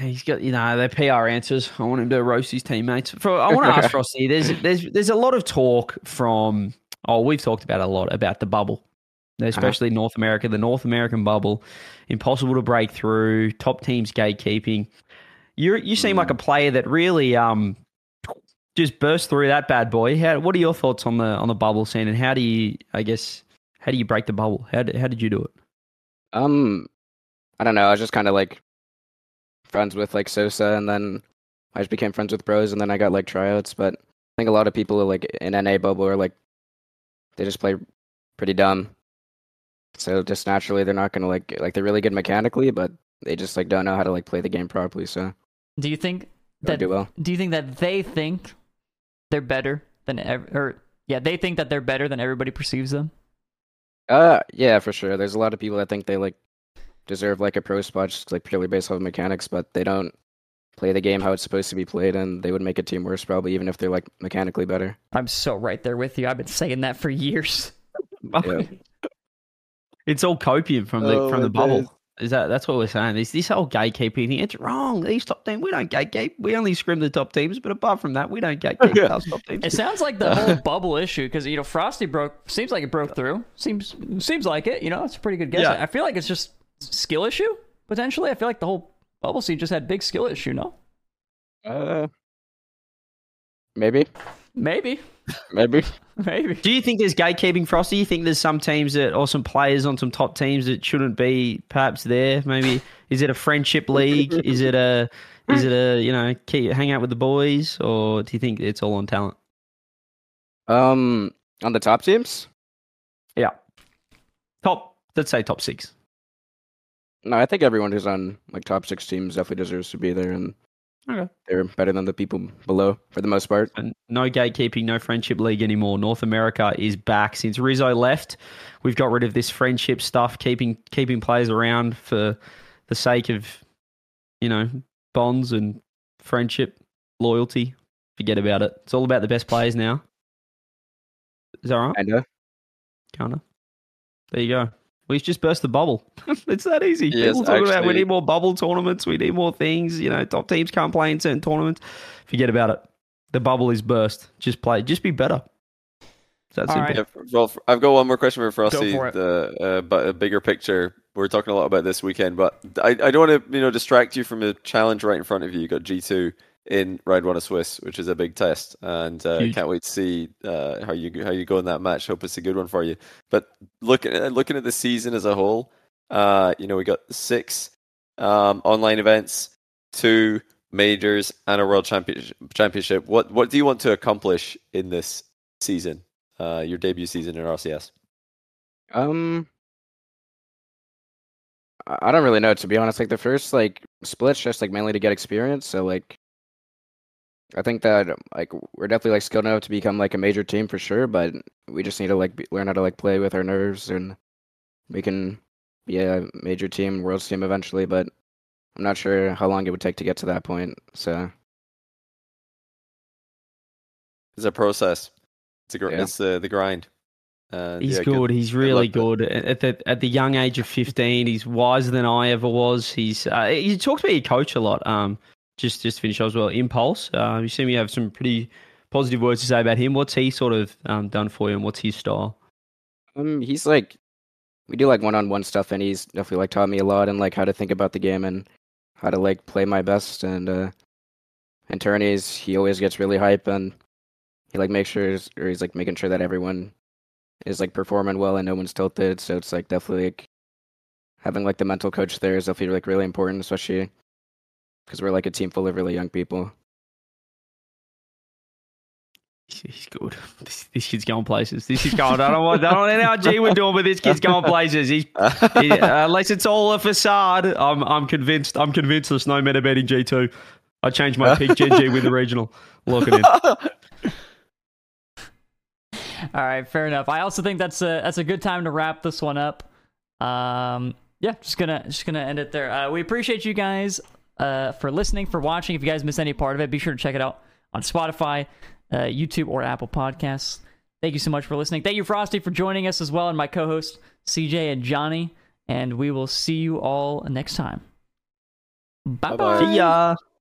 Speaker 3: He's got, you know, they're PR answers. I want him to roast his teammates. For, I want to [LAUGHS] ask Frosty. There's, there's, there's a lot of talk from. Oh, we've talked about a lot about the bubble, especially North America. The North American bubble, impossible to break through. Top teams gatekeeping. You, you seem like a player that really, um, just burst through that bad boy. How, what are your thoughts on the on the bubble scene, and how do you, I guess, how do you break the bubble? How did, how did you do it?
Speaker 5: Um, I don't know. I was just kind of like friends with like Sosa, and then I just became friends with Bros, and then I got like tryouts. But I think a lot of people like in NA bubble are like they just play pretty dumb. So just naturally, they're not gonna like like they're really good mechanically, but they just like don't know how to like play the game properly. So
Speaker 1: Do you think that?
Speaker 5: do well.
Speaker 1: Do you think that they think they're better than ever? Or yeah, they think that they're better than everybody perceives them.
Speaker 5: Uh, yeah, for sure. There's a lot of people that think they like deserve like a pro spot just like purely based on mechanics, but they don't play the game how it's supposed to be played, and they would make a team worse probably even if they're like mechanically better.
Speaker 1: I'm so right there with you. I've been saying that for years. [LAUGHS]
Speaker 5: Yeah.
Speaker 3: It's all copium from the
Speaker 2: Oh,
Speaker 3: from the bubble.
Speaker 2: is.
Speaker 3: Is that that's what we're saying? This this whole gatekeeping thing, it's wrong. These top teams, we don't gatekeep. We only scrim the top teams, but apart from that, we don't gatekeep
Speaker 2: Yeah.
Speaker 3: those top teams.
Speaker 1: It sounds like the whole [LAUGHS] bubble issue because you know Frosty broke. Seems like it broke through. Seems seems like it. You know, it's a pretty good guess.
Speaker 3: Yeah.
Speaker 1: I feel like it's just skill issue potentially. I feel like the whole bubble scene just had big skill issue. No,
Speaker 5: Uh, maybe,
Speaker 1: maybe,
Speaker 5: maybe. [LAUGHS]
Speaker 1: maybe.
Speaker 3: Do you think there's gatekeeping, Frosty? You think there's some teams that, or some players on some top teams that shouldn't be perhaps there? Maybe is it a friendship league? is it a, is it a you know keep, hang out with the boys, or do you think it's all on talent?
Speaker 5: Um, on the top teams,
Speaker 3: Yeah, top. Let's say top six.
Speaker 5: No, I think everyone who's on like top six teams definitely deserves to be there, and
Speaker 3: Okay.
Speaker 5: they're better than the people below for the most part.
Speaker 3: And no gatekeeping, no friendship league anymore. North America is back since Rizzo left. We've got rid of this friendship stuff, keeping keeping players around for the sake of, you know, bonds and friendship, loyalty. Forget about it. It's all about the best players now. Is that right?
Speaker 5: Kinda.
Speaker 3: Kinda. There you go. We've just burst the bubble. [LAUGHS] it's that easy.
Speaker 2: Yes,
Speaker 3: People talk about we need more bubble tournaments. We need more things. You know, top teams can't play in certain tournaments. Forget about it. The bubble is burst. Just play. Just be better. It's that
Speaker 1: All
Speaker 3: simple.
Speaker 1: right.
Speaker 2: Yeah, well, I've got one more question for Frosty.
Speaker 1: for it.
Speaker 2: The uh, but a bigger picture. We're talking a lot about this weekend, but I, I don't want to you know distract you from the challenge right in front of you. You got G two in round one of Swiss, which is a big test, and uh, can't wait to see uh, how you how you go in that match. Hope it's a good one for you. But looking at looking at the season as a whole, uh, you know we got six um, online events, two majors, and a world championship. Championship. What what do you want to accomplish in this season? Uh, your debut season in RLCS.
Speaker 5: Um, I I don't really know to be honest. Like the first like splits, just like mainly to get experience. So like, I think that like we're definitely like skilled enough to become like a major team for sure. But we just need to like be, learn how to like play with our nerves, and we can be a major team, world team eventually. But I'm not sure how long it would take to get to that point. So
Speaker 2: It's a process. It's a gr-
Speaker 5: Yeah.
Speaker 2: it's the the grind. Uh,
Speaker 3: He's
Speaker 2: yeah,
Speaker 3: good. He's really good. At the at the young age of fifteen, he's wiser than I ever was. He's uh, he talks about your coach a lot. Um, just just finish off as well. Impulse. Uh, you seem to have some pretty positive words to say about him. What's he sort of um, done for you, and what's his style?
Speaker 5: Um, he's like, we do like one-on-one stuff, and he's definitely like taught me a lot and like how to think about the game and how to like play my best. And uh, in tourneys, he always gets really hype, and he like makes sure, or he's like making sure that everyone is like performing well and no one's tilted. So it's like definitely like having like the mental coach there is definitely like really important, especially because we're like a team full of really young people.
Speaker 3: He's, he's good. [LAUGHS] This, this kid's going places. This is going. I don't want. I don't know how G we're doing, but this kid's going places. He's he, uh, [LAUGHS] unless it's all a facade. I'm I'm convinced. I'm convinced there's no meta betting G two. I changed my pick. GG with the regional. Look at him. [LAUGHS]
Speaker 1: All right, fair enough. I also think that's a that's a good time to wrap this one up. Um, yeah, just gonna just gonna end it there. Uh, we appreciate you guys uh, for listening, for watching. If you guys missed any part of it, be sure to check it out on Spotify, uh, YouTube, or Apple Podcasts. Thank you so much for listening. Thank you, Frosty, for joining us as well, and my co-host CJ and Johnny. And we will see you all next time. Bye bye.
Speaker 3: See ya.